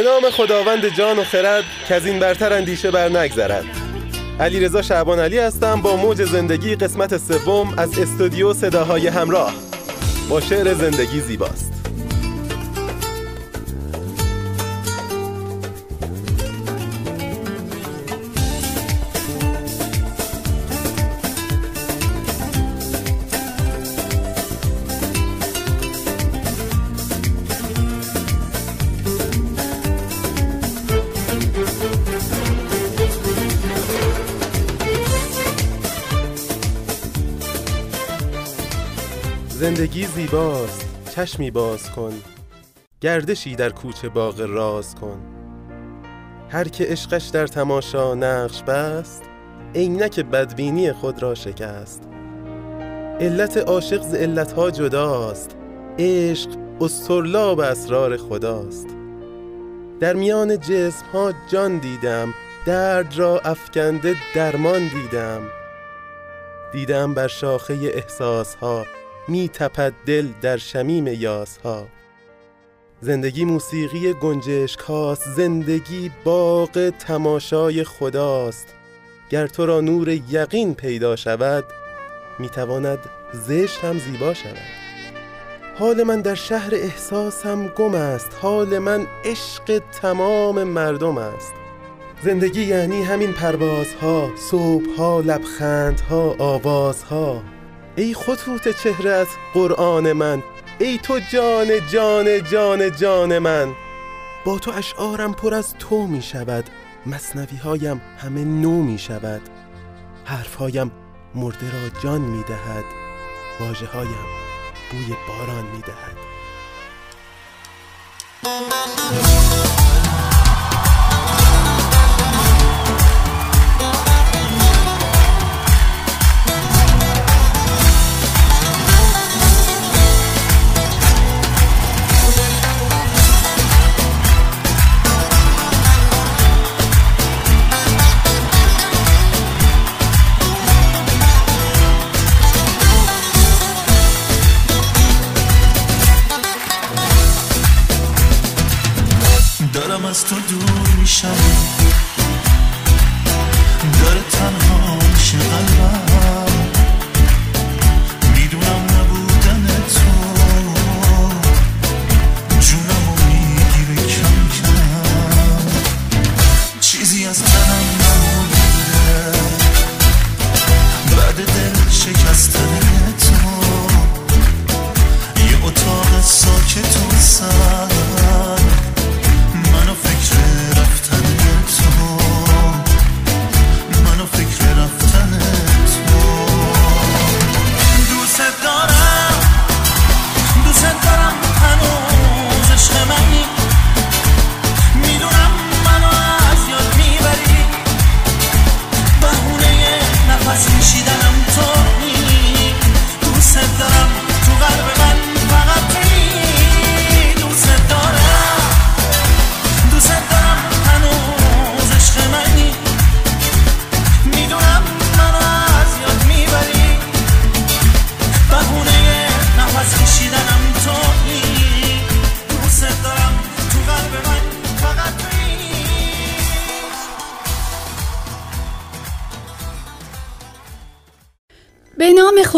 Speaker 1: به نام خداوند جان و خرد که از این برتر اندیشه بر نگذرد علی رضا شعبان علی هستم با موج زندگی قسمت سوم از استودیو صداهای همراه. با شعر زندگی زیباست. زیباست چشمی باز کن. گردشی در کوچه باغ راز کن. هر که عشقش در تماشا نقش بست عینک بدبینی خود را شکست. علت عاشق ز علتها جداست عشق استرلاب اسرار خداست. در میان جسم ها جان دیدم درد را افکنده درمان دیدم. دیدم بر شاخه احساس ها می تپد دل در شمیم یاس ها زندگی موسیقی گنجشک هاست زندگی باغ تماشای خداست. گر تو را نور یقین پیدا شود می تواند زشت هم زیبا شود. حال من در شهر احساسم گم است حال من عشق تمام مردم است. زندگی یعنی همین پروازها صبحها لبخندها آوازها. ای خطوط چهرت قرآن من ای تو جان جان جان جان من. با تو اشعارم پر از تو می شود مصنوی هایم همه نو می شود. حرف هایم مرده را جان می دهد واجه هایم بوی باران می دهد.
Speaker 4: از تو دور میشم داره تنها میشه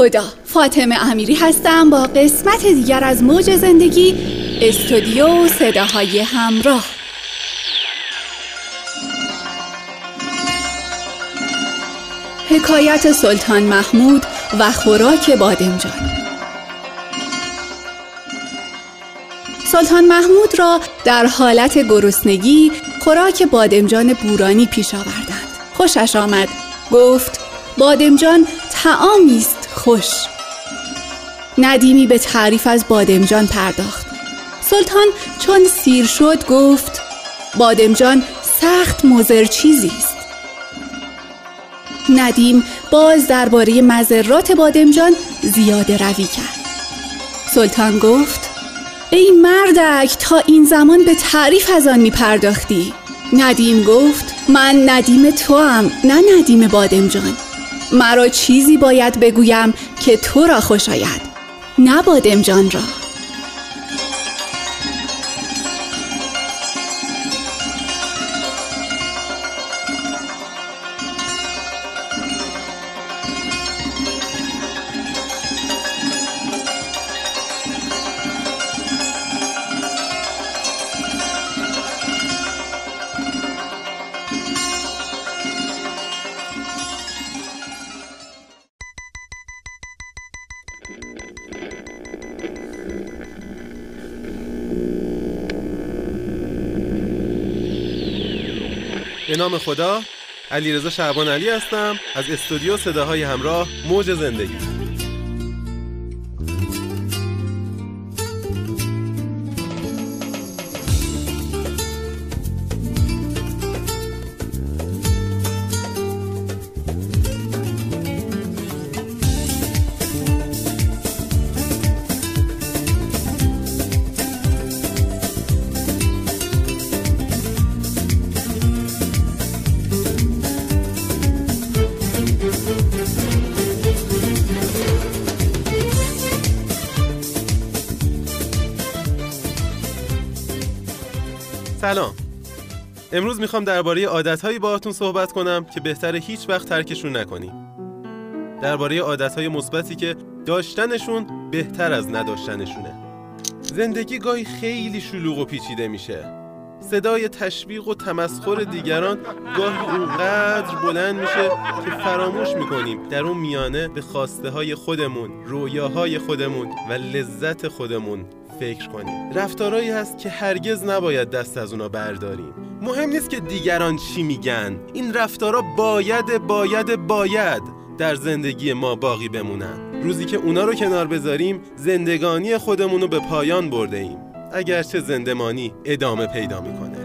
Speaker 3: خدا فاطمه امیری هستم با قسمت دیگر از موج زندگی استودیو صداهای همراه. حکایت سلطان محمود و خوراک بادمجان سلطان محمود را در حالت گرسنگی خوراک بادمجان بورانی پیش آوردند. خوشش آمد گفت بادمجان تعامی است خوش. ندیمی به تعریف از بادمجان پرداخت. سلطان چون سیر شد گفت بادمجان سخت مضر چیزی است. ندیم باز درباره مذرات بادمجان زیاده روی کرد. سلطان گفت ای مردک تا این زمان به تعریف از آن می پرداختی ندیم گفت من ندیم تو هم نه ندیم بادمجان. مرا چیزی باید بگویم که تو را خوش آید. نه بادمجان را.
Speaker 1: نام خدا علیرضا شعبان علی هستم. از استودیو صداهای همراه موج زندگی. سلام. امروز می‌خوام درباره عادتهایی باهاتون صحبت کنم که بهتره هیچ وقت ترکشون نکنیم. درباره عادتهای مثبتی که داشتنشون بهتر از نداشتنشونه. زندگی گاهی خیلی شلوغ و پیچیده میشه. صدای تشویق و تمسخر دیگران گاهی اونقدر بلند میشه که فراموش می‌کنیم در اون میانه به خواسته های خودمون رویاهای خودمون و لذت خودمون فکر کنیم. رفتارهایی هست که هرگز نباید دست از اونا برداریم. مهم نیست که دیگران چی میگن. این رفتارها باید باید باید در زندگی ما باقی بمونن. روزی که اونا رو کنار بذاریم زندگانی خودمون رو به پایان برده ایم. اگرچه زندمانی ادامه پیدا می‌کنه.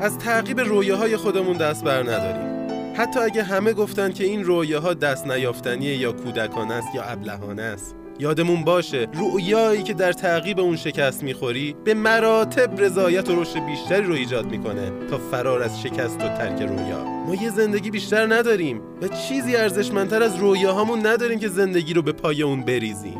Speaker 1: از تعقیب رویاهای خودمون دست بر نداریم. حتی اگه همه گفتن که این رویاها دست نیافتنیه یا کودکانه است یا ابلهانه است یادمون باشه رؤیایی که در تعقیب اون شکست می‌خوری به مراتب رضایت و رشد بیشتری رو ایجاد می‌کنه تا فرار از شکست و ترک رویا ما یه زندگی بیشتر نداریم و چیزی ارزشمندتر از رویاهامون نداریم که زندگی رو به پای اون بریزیم.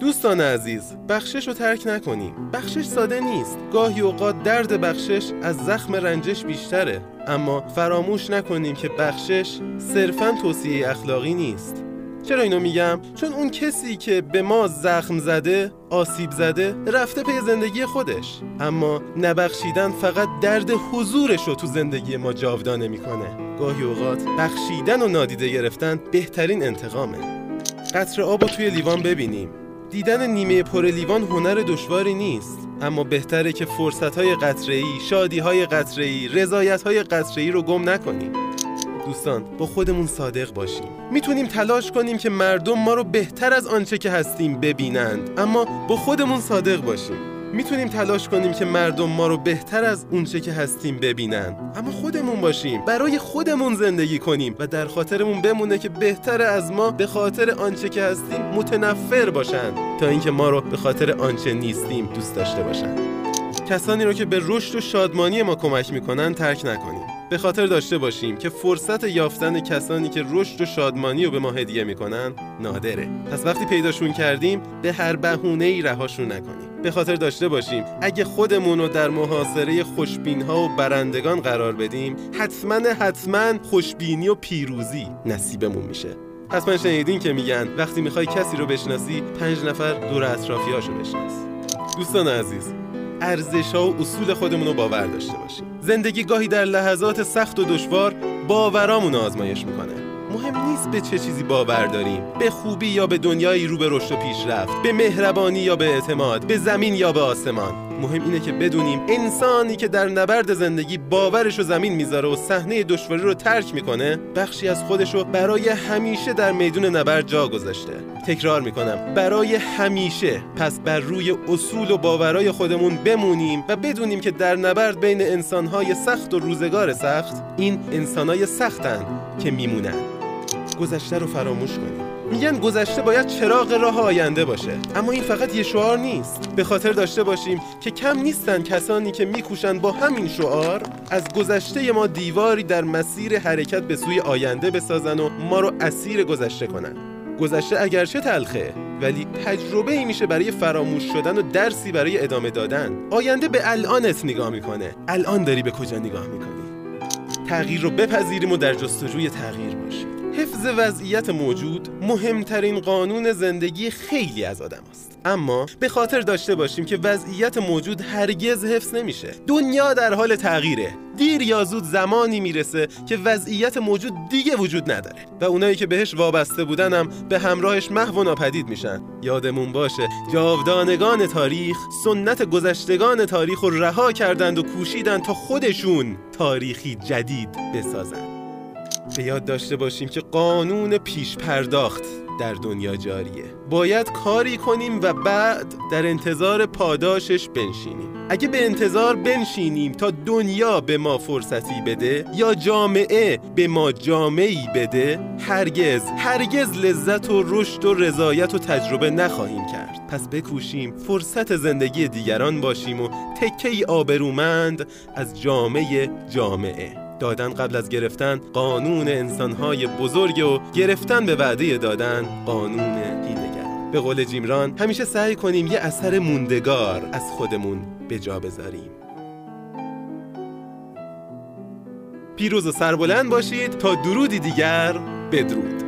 Speaker 1: دوستان عزیز بخشش رو ترک نکنیم. بخشش ساده نیست. گاهی اوقات درد بخشش از زخم رنجش بیشتره. اما فراموش نکنیم که بخشش صرفا توصیه اخلاقی نیست. چرا اینو میگم؟ چون اون کسی که به ما زخم زده، آسیب زده، رفته پی زندگی خودش. اما نبخشیدن فقط درد حضورش رو تو زندگی ما جاودانه می‌کنه. گاهی اوقات بخشیدن و نادیده گرفتن بهترین انتقامه. قطر آب توی لیوان ببینیم. دیدن نیمه پر لیوان هنر دشواری نیست. اما بهتره که فرصتهای قطره‌ای، شادیهای قطره‌ای، رضایتهای قطره‌ای رو گم نکنیم. دوستان با خودمون صادق باشیم. می‌تونیم تلاش کنیم که مردم ما رو بهتر از آنچه که هستیم ببینند اما با خودمون صادق باشیم. می‌تونیم تلاش کنیم که مردم ما رو بهتر از اونچه که هستیم ببینند. اما خودمون باشیم برای خودمون زندگی کنیم و در خاطرمون بمونه که بهتر از ما به خاطر آنچه که هستیم متنفر باشند تا اینکه ما رو به خاطر آنچه نیستیم دوست داشته باشند. کسانی رو که به رشد و شادمانی ما کمک می‌کنن ترک نکنیم. به خاطر داشته باشیم که فرصت یافتن کسانی که رشد و شادمانی رو به ما هدیه می‌کنن نادره. پس وقتی پیداشون کردیم به هر بهونه ای رهاشون نکنیم. به خاطر داشته باشیم اگه خودمون رو در محاصره خوشبین ها و برندگان قرار بدیم حتما حتما خوشبینی و پیروزی نصیبمون میشه. حتما شنیدین که میگن وقتی می‌خوای کسی رو بشناسی پنج نفر دور اطرافیاشو بشناس. دوستان عزیز ارزش ها و اصول خودمون رو باور داشته باشیم. زندگی گاهی در لحظات سخت و دشوار باورامون رو آزمایش می‌کنه. مهم نیست به چه چیزی باور داریم. به خوبی یا به دنیایی رو به رشد و پیشرفت به مهربانی یا به اعتماد به زمین یا به آسمان. مهم اینه که بدونیم انسانی که در نبرد زندگی باورش رو زمین می‌ذاره و صحنه دشواری رو ترک می‌کنه بخشی از خودش رو برای همیشه در میدون نبرد جا گذاشته. تکرار می‌کنم برای همیشه. پس بر روی اصول و باورای خودمون بمونیم و بدونیم که در نبرد بین انسانهای سخت و روزگار سخت این انسانهای سختن که میمونن. گذشته رو فراموش کنیم. میگن گذشته باید چراغ راه آینده باشه. اما این فقط یه شعار نیست. به خاطر داشته باشیم که کم نیستن کسانی که میکوشن با همین شعار از گذشته ما دیواری در مسیر حرکت به سوی آینده بسازن و ما رو اسیر گذشته کنن. گذشته اگرچه تلخه ولی تجربه ای میشه برای فراموش شدن و درسی برای ادامه دادن. آینده به الانت نگاه می‌کنه. الان داری به کجا نگاه می‌کنی؟ تغییر رو بپذیریم و در جستجوی تغییر باشیم. حفظ وضعیت موجود مهمترین قانون زندگی خیلی از آدم است. اما به خاطر داشته باشیم که وضعیت موجود هرگز حفظ نمیشه. دنیا در حال تغییره. دیر یا زود زمانی می‌رسه که وضعیت موجود دیگه وجود نداره. و اونایی که بهش وابسته بودنم به همراهش محو و ناپدید میشن. یادمون باشه جاودانگان تاریخ سنت گذشتگان تاریخ رو رها کردند و کوشیدند تا خودشون تاریخی جدید بسازن. به یاد داشته باشیم که قانون پیش پرداخت در دنیا جاریه. باید کاری کنیم و بعد در انتظار پاداشش بنشینیم. اگه به انتظار بنشینیم تا دنیا به ما فرصتی بده یا جامعه به ما جامعی بده هرگز هرگز لذت و رشد و رضایت و تجربه نخواهیم کرد. پس بکوشیم فرصت زندگی دیگران باشیم و تکه آبرومند از جامعه جامعه. دادن قبل از گرفتن قانون انسانهای بزرگ و گرفتن به وعده دادن قانون هیلگر به قول جیمران همیشه سعی کنیم یه اثر موندگار از خودمون به جا بذاریم. پیروز و سربلند باشید تا درودی دیگر بدرود.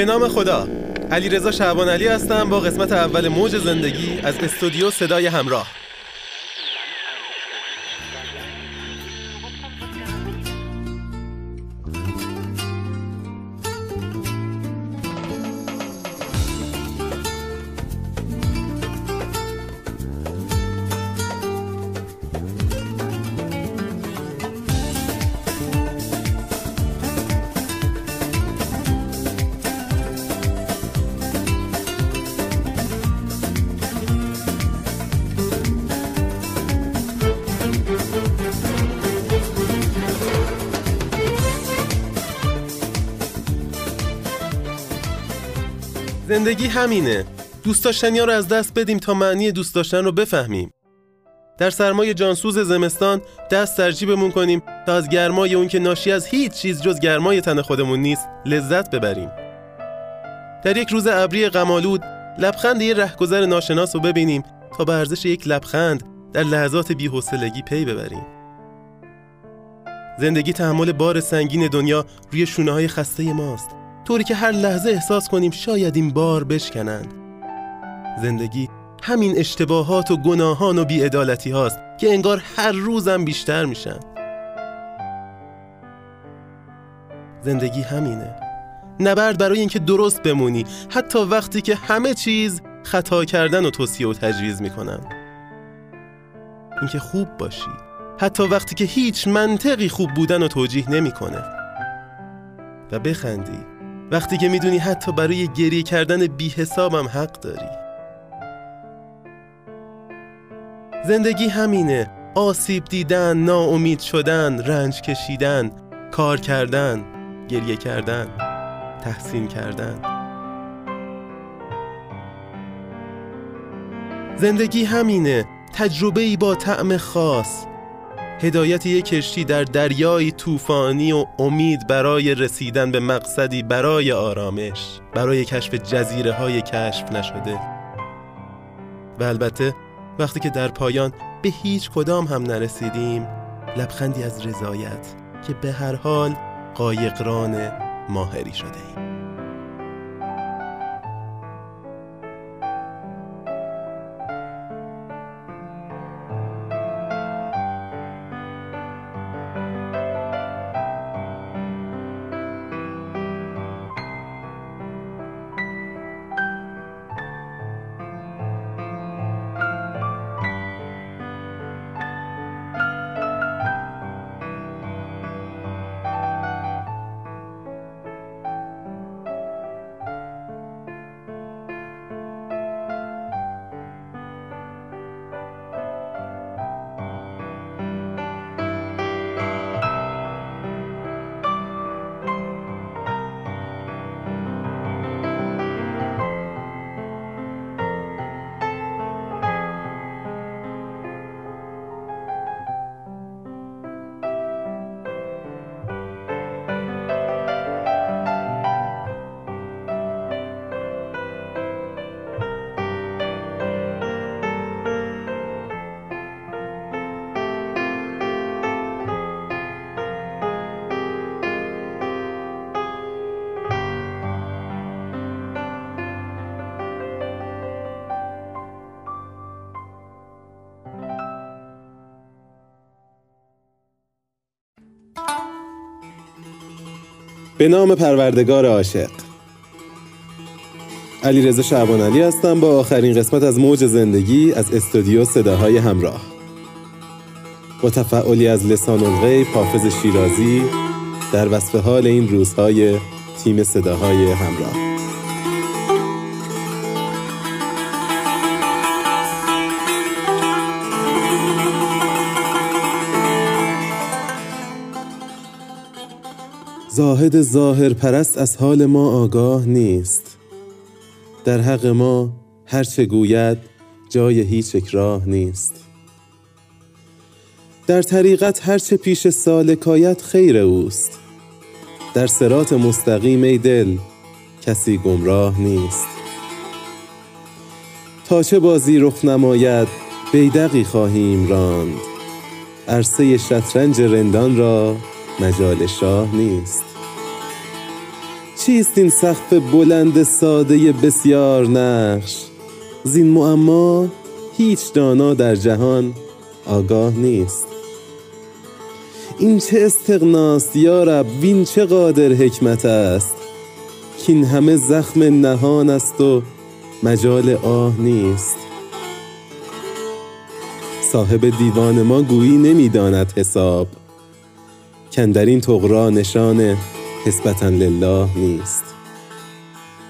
Speaker 1: به نام خدا. علی رضا شعبان علی هستم با قسمت اول موج زندگی از استودیو صدای همراه. زندگی همینه. دوست داشتنی ها رو از دست بدیم تا معنی دوست داشتن رو بفهمیم. در سرمای جانسوز زمستان دست در جیبمون کنیم تا از گرمای اون که ناشی از هیچ چیز جز گرمای تن خودمون نیست لذت ببریم. در یک روز ابری غمالود لبخند یه رهگذر ناشناس رو ببینیم تا به ارزش یک لبخند در لحظات بی‌حوصلگی پی ببریم. زندگی تحمل بار سنگین دنیا روی شونه های خسته ماست. طوری که هر لحظه احساس کنیم شاید این بار بشکنند. زندگی همین اشتباهات و گناهان و بیعدالتی هاست که انگار هر روزم بیشتر میشن. زندگی همینه. نبرد برای اینکه درست بمونی. حتی وقتی که همه چیز خطا کردن و توصیه و تجویز می‌کنن. اینکه خوب باشی. حتی وقتی که هیچ منطقی خوب بودن و توجیه نمی‌کنه. و بخندی. وقتی که می‌دونی حتی برای گریه کردن بی حسابم حق داری. زندگی همینه. آسیب دیدن، ناامید شدن، رنج کشیدن، کار کردن، گریه کردن، تحسین کردن. زندگی همینه. تجربه با طعم خاص. هدایت یک کشتی در دریای طوفانی و امید برای رسیدن به مقصدی برای آرامش برای کشف جزیره های کشف نشده. و البته وقتی که در پایان به هیچ کدام هم نرسیدیم لبخندی از رضایت که به هر حال قایقران ماهری شده ایم به نام پروردگار عاشق. علی رضا شعبان علی هستم با آخرین قسمت از موج زندگی از استودیو صداهای همراه. با تفعالی از لسان الغیب حافظ شیرازی در وصف حال این روزهای تیم صداهای همراه. زاهد ظاهر پرست از حال ما آگاه نیست. در حق ما هرچه گوید جای هیچ اکراه نیست. در طریقت هرچه پیش سالکایت خیر اوست. در سرات مستقیم ای دل کسی گمراه نیست. تا چه بازی رخ نماید بیدقی خواهیم راند. عرصه شطرنج رندان را مجال شاه نیست. چیست این سقف بلند ساده بسیار نقش؟ زین معما هیچ دانا در جهان آگاه نیست. این چه استغناست یا رب؟ وین چه قادر حکمت است؟ کین همه زخم نهان است و مجال آه نیست. صاحب دیوان ما گویی نمی‌داند حساب. کن در این تغرا نشان نسبتا لله نیست.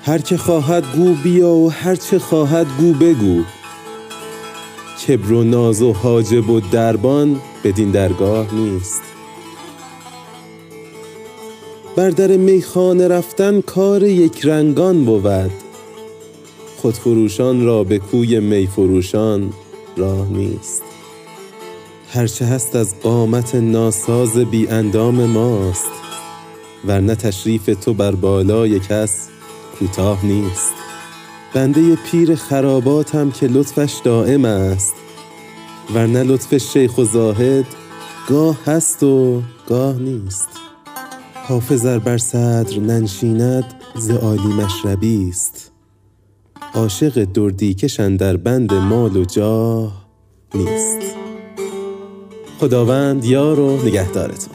Speaker 1: هر که خواهد گو بیا و هر چه خواهد گو بگو. کبر و ناز و حاجب و دربان بدین درگاه نیست. بر در میخانه رفتن کار یک رنگان بود. خودفروشان را به کوی میفروشان راه نیست. هرچه هست از قامت ناساز بی اندام ماست ورنه تشریف تو بر بالای کس کوتاه نیست. بنده پیر خراباتم که لطفش دائم است ورنه لطف شیخ و زاهد گاه هست و گاه نیست. حافظ ار بر صدر ننشیند ز عالی مشربی است. عاشق دردی کشن در بند مال و جاه نیست. خداوند یار و نگهدارتون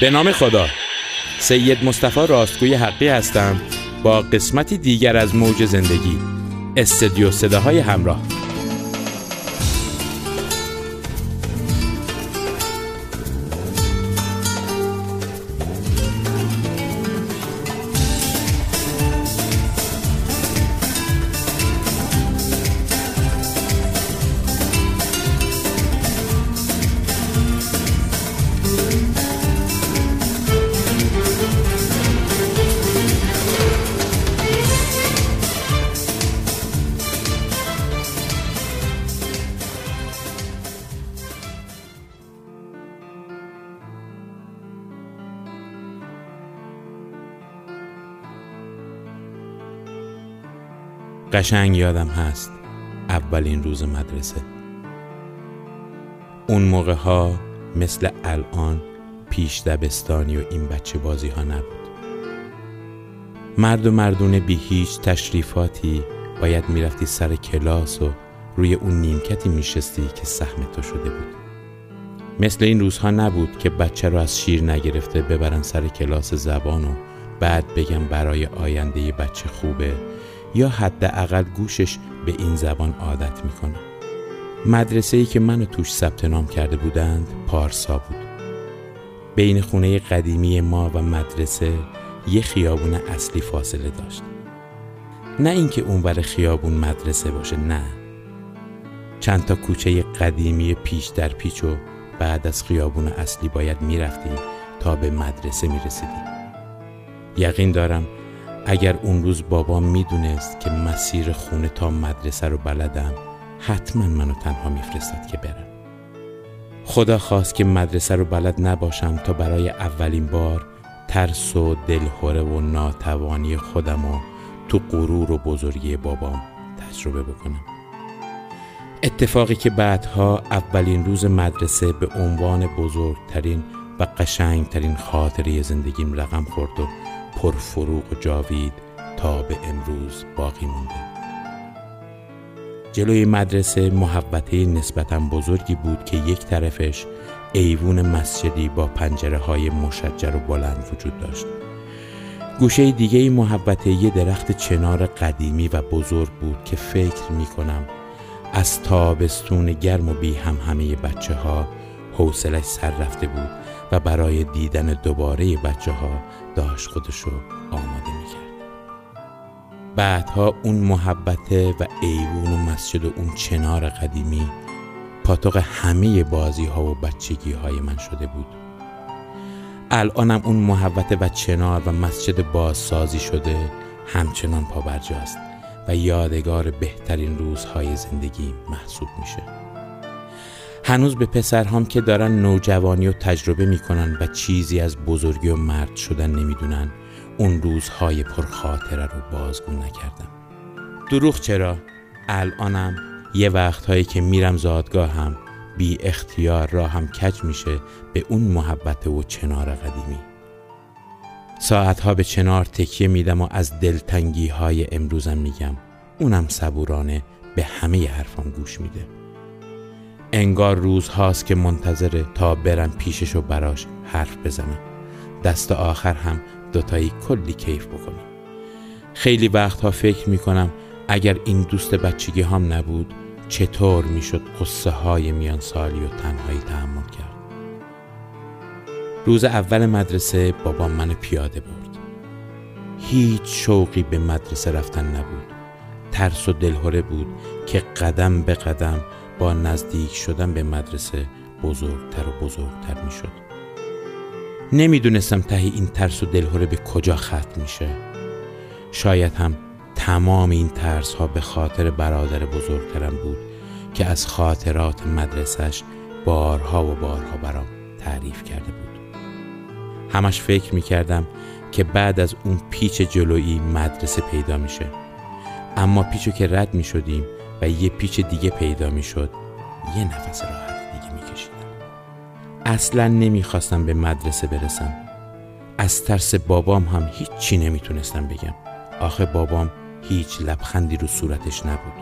Speaker 5: به نام خدا. سید مصطفی راستگوی حقی هستم با قسمتی دیگر از موج زندگی. استدیو صداهای همراه. قشنگ یادم هست اولین روز مدرسه. اون موقع ها مثل الان پیش دبستانی و این بچه بازی ها نبود. مرد و مردونه بی هیچ تشریفاتی باید می‌رفتی سر کلاس و روی اون نیمکتی میشستی که سهم تو شده بود. مثل این روزها نبود که بچه رو از شیر نگرفته ببرن سر کلاس زبان و بعد بگم برای آینده بچه خوبه. یا حداقل گوشش به این زبان عادت می‌کنه. مدرسه ای که منو توش ثبت نام کرده بودند پارسا بود. بین خونه قدیمی ما و مدرسه یه خیابون اصلی فاصله داشت. نه اینکه اونور خیابون مدرسه باشه نه. چند تا کوچه قدیمی پیش در پیچ و بعد از خیابون اصلی باید می‌رفتی تا به مدرسه می‌رسیدی. یقین دارم اگر اون روز بابام می‌دونست که مسیر خونه تا مدرسه رو بلدم حتما منو تنها میفرستد که برم. خدا خواست که مدرسه رو بلد نباشم تا برای اولین بار ترس و دلهوره و ناتوانی خودم و تو غرور و بزرگی بابام تجربه بکنم. اتفاقی که بعدها اولین روز مدرسه به عنوان بزرگترین و قشنگترین خاطره زندگیم رقم خورد و پرفروغ و جاوید تا به امروز باقی مونده. جلوی مدرسه محوطه نسبتا بزرگی بود که یک طرفش ایوون مسجدی با پنجره های مشجر و بلند وجود داشت. گوشه دیگه محبته یه درخت چنار قدیمی و بزرگ بود که فکر می کنم از تابستون گرم و بی هم همه بچه ها سر رفته بود. و برای دیدن دوباره بچه ها داشت خودشو آماده می کرد. بعدها اون محبته و ایوون و مسجد و اون چنار قدیمی پاتوق همه بازی ها و بچگی های من شده بود الانم اون محبت و چنار و مسجد بازسازی شده همچنان پابرجاست و یادگار بهترین روزهای زندگی محسوب میشه هنوز به پسرهام که دارن نوجوانی و تجربه می‌کنن و چیزی از بزرگی و مرد شدن نمی‌دونن اون روزهای پرخاطره رو بازگو نکردم. دروغ چرا؟ الانم یه وقتهایی که میرم زادگاه هم بی اختیار را هم کج میشه به اون محبت و چنار قدیمی. ساعتها به چنار تکیه میدم و از دلتنگی های امروزم میگم. اونم صبورانه به همه حرفام گوش میده. انگار روز هاست که منتظره تا برم پیشش و براش حرف بزنم. دست آخر هم دوتایی کلی کیف بکنیم خیلی وقتها فکر می‌کنم اگر این دوست بچگی هم نبود چطور می‌شد قصه های میان سالی و تنهایی تحمل کرد؟ روز اول مدرسه بابا من پیاده برد. هیچ شوقی به مدرسه رفتن نبود. ترس و دلهوره بود که قدم به قدم با نزدیک شدن به مدرسه بزرگتر و بزرگتر می‌شد. نمی‌دونستم ته این ترس و دلهوره به کجا ختم میشه. شاید هم تمام این ترس ها به خاطر برادر بزرگترم بود که از خاطرات مدرسش بارها و بارها برام تعریف کرده بود. همش فکر می‌کردم که بعد از اون پیچ جلویی مدرسه پیدا میشه. اما پیچو که رد می‌شدیم و یه پیچ دیگه پیدا می‌شد. یه نفس راحت دیگه میکشیدم. اصلا نمی‌خواستم به مدرسه برسم. از ترس بابام هم هیچی نمی‌تونستم بگم. آخه بابام هیچ لبخندی رو صورتش نبود.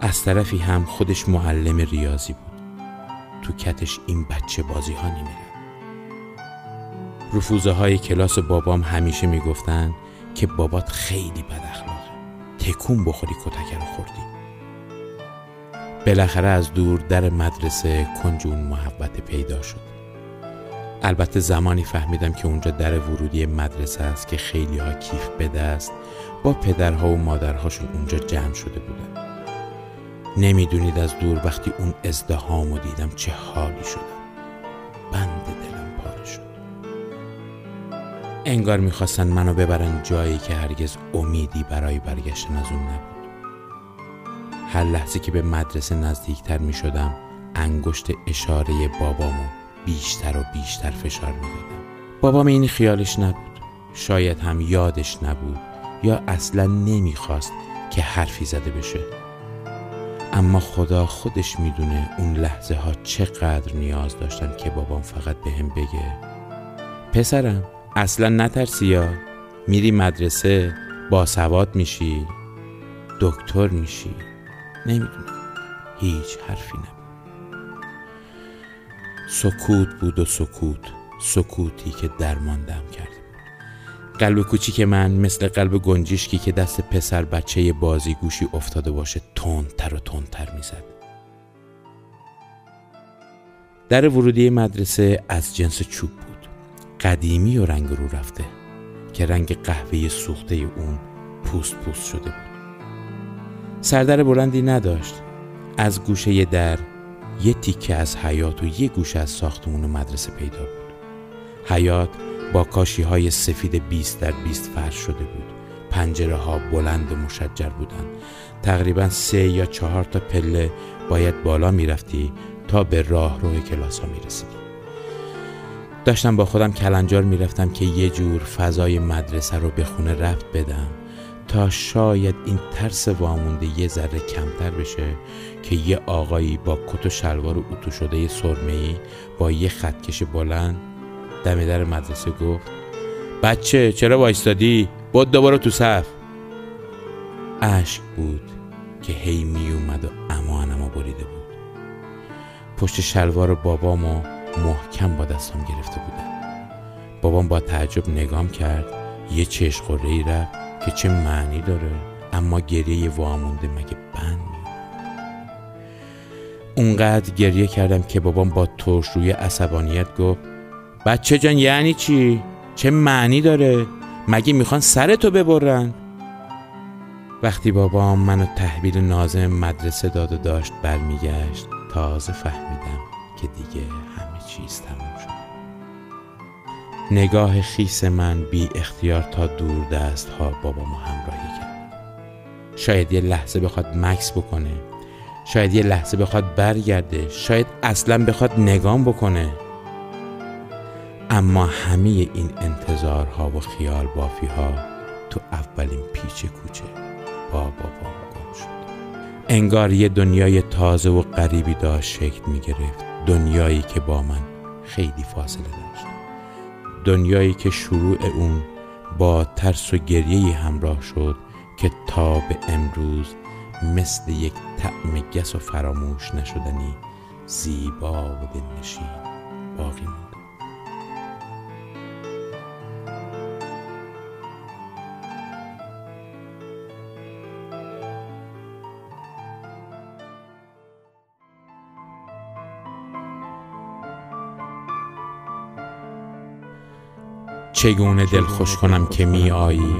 Speaker 5: از طرفی هم خودش معلم ریاضی بود. تو کتش این بچه بازی ها نمیره رفوزه های کلاس بابام همیشه می‌گفتن که بابات خیلی بد اخلاقه تکون بخوری کتک رو خوردی. بالاخره از دور در مدرسه کنجون محبت پیدا شد. البته زمانی فهمیدم که اونجا در ورودی مدرسه است که خیلی ها کیف به دست با پدرها و مادرهاشون اونجا جمع شده بودن. نمی‌دونید از دور وقتی اون ازدهامو دیدم چه حالی شدم. بند دلم پاره شد. انگار می‌خواستن منو ببرن جایی که هرگز امیدی برای برگشتن از اون نبود. هر لحظه که به مدرسه نزدیکتر می‌شدم انگشت اشاره بابامو بیشتر و بیشتر فشار می‌دادم. بابام این خیالش نبود. شاید هم یادش نبود یا اصلا نمی‌خواست که حرفی زده بشه. اما خدا خودش می‌دونه اون لحظه ها چقدر نیاز داشتن که بابام فقط به هم بگه. پسرم اصلا نترسی یا؟ میری مدرسه با سواد میشی دکتر میشی. نمی‌دونم. هیچ حرفی نبود. سکوت بود و سکوت سکوتی که درماندم کرده قلب کوچیک من مثل قلب گنجشکی که دست پسر بچه بازی گوشی افتاده باشه تندتر و تندتر می‌زد. در ورودی مدرسه از جنس چوب بود. قدیمی و رنگ رو رفته که رنگ قهوه سوخته اون پوست پوست شده بود. سردر بلندی نداشت. از گوشه در یه تیکه از حیات و یه گوشه از ساختمون مدرسه پیدا بود. حیات با کاشی های سفید 20 در 20 فرش شده بود. پنجره ها بلند و مشجر بودند. تقریبا سه یا چهار تا پله باید بالا می‌رفتی تا به راه روی کلاس ها می‌رسیدی. داشتم با خودم کلنجار می‌رفتم که یه جور فضای مدرسه رو به خونه رفت بدم. تا شاید این ترس وامونده یه ذره کمتر بشه که یه آقایی با کت و شلوار اتو شده سرمه‌ای با یه خطکش بلند دم در مدرسه گفت بچه چرا وایستادی؟ بود دوباره تو صف. اشک بود که هی می اومد و امانمو بریده بود. پشت شلوار بابامو محکم با دستم گرفته بودم. بابام با تعجب نگام کرد یه چشق و ری رفت. که چه معنی داره اما گریه وامونده مگه بند اونقدر گریه کردم که بابام با ترش روی عصبانیت گفت بچه جان یعنی چی؟ چه معنی داره؟ مگه می‌خوان سرتو ببرن؟ وقتی بابام منو تحویل نازم مدرسه داد و داشت برمیگشت تازه فهمیدم که دیگه همه چیز تموم شد نگاه خیس من بی اختیار تا دور دست ها بابامو همراهی کرد. شاید یه لحظه بخواد مکس بکنه. شاید یه لحظه بخواد برگرده. شاید اصلا بخواد نگام بکنه. اما همه این انتظارها و خیال بافی ها تو اولین پیچ کوچه با بابام گم شد. انگار یه دنیای تازه و غریبی داشت شکل می گرفت دنیایی که با من خیلی فاصله داشت دنیایی که شروع اون با ترس و گریه همراه شد که تا به امروز مثل یک طعم گس و فراموش نشدنی زیبا و دلنشین باقی چگونه دل خوش کنم که می آیی؟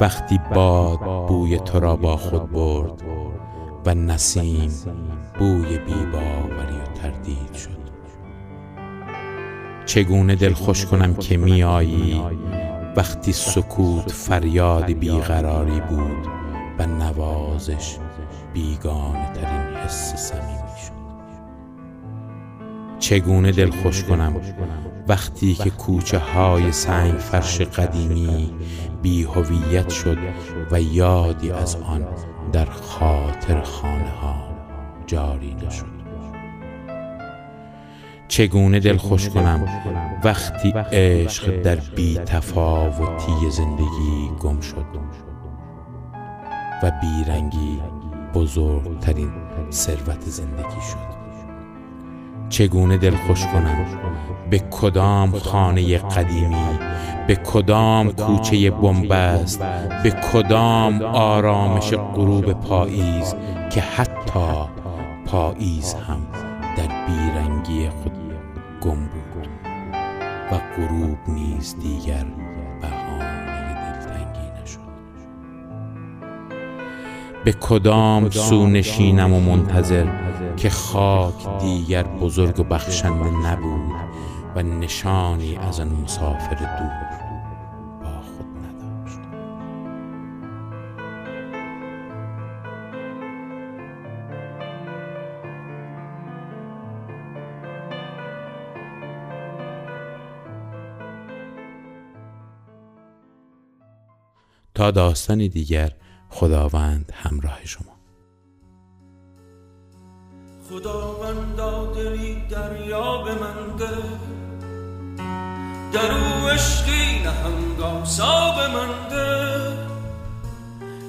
Speaker 5: وقتی باد بوی تو را با خود برد و نسیم بوی بیباوری و تردید شد. چگونه دل خوش کنم که می آیی؟ وقتی سکوت فریاد بیقراری بود و نوازش بیگانه ترین حس شد چگونه دل خوش کنم؟ وقتی که کوچه های سنگ فرش قدیمی بی هویت شد و یادی از آن در خاطر خانه ها جاری نشد. چگونه دل خوش کنم؟ وقتی عشق در بی تفاوتی زندگی گم شد و بیرنگی بزرگترین ثروت زندگی شد. چگونه دل خوش کنم؟ به کدام خانه قدیمی؟ به کدام کوچه بنبست؟ به کدام آرامش غروب پاییز که حتی پاییز هم در بیرنگی خود گم بود و غروب نیز دیگر به کدام سو نشینم و منتظر که خاک دیگر بزرگ و بخشنده نبود. و نشانی از آن مسافر دور با خود نداشت. تا داستانی دیگر خداوند همراه شما.
Speaker 2: خداوندا دلی دریا به من ده. در او عشقی نهنگام سا به من ده.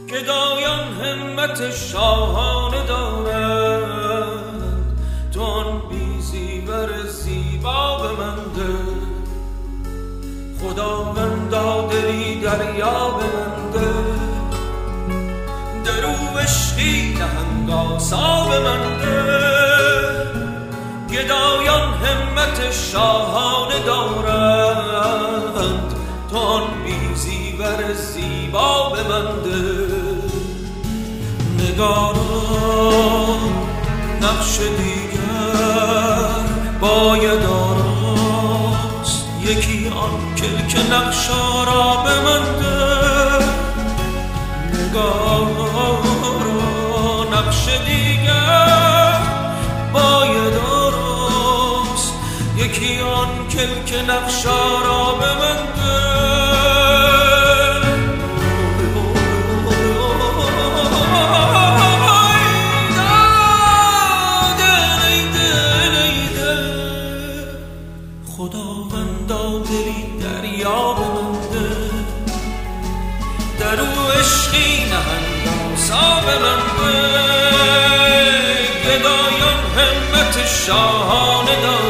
Speaker 2: گدایان همت شاهانه دارد. تو آن بی زیور زیبا به من ده. خداوندا دلی دریا به من ده. در او عشقی نهنگاسا به من گدایان همت شاهانه دارند تو آن بی زیور زیبا به من ده نگاران نقش دیگر باید آراست. یکی آن کلک نقشا را ده نگاران نقش دیگر باید آراست یکی آن کلک نقشا را به شاهانه دارن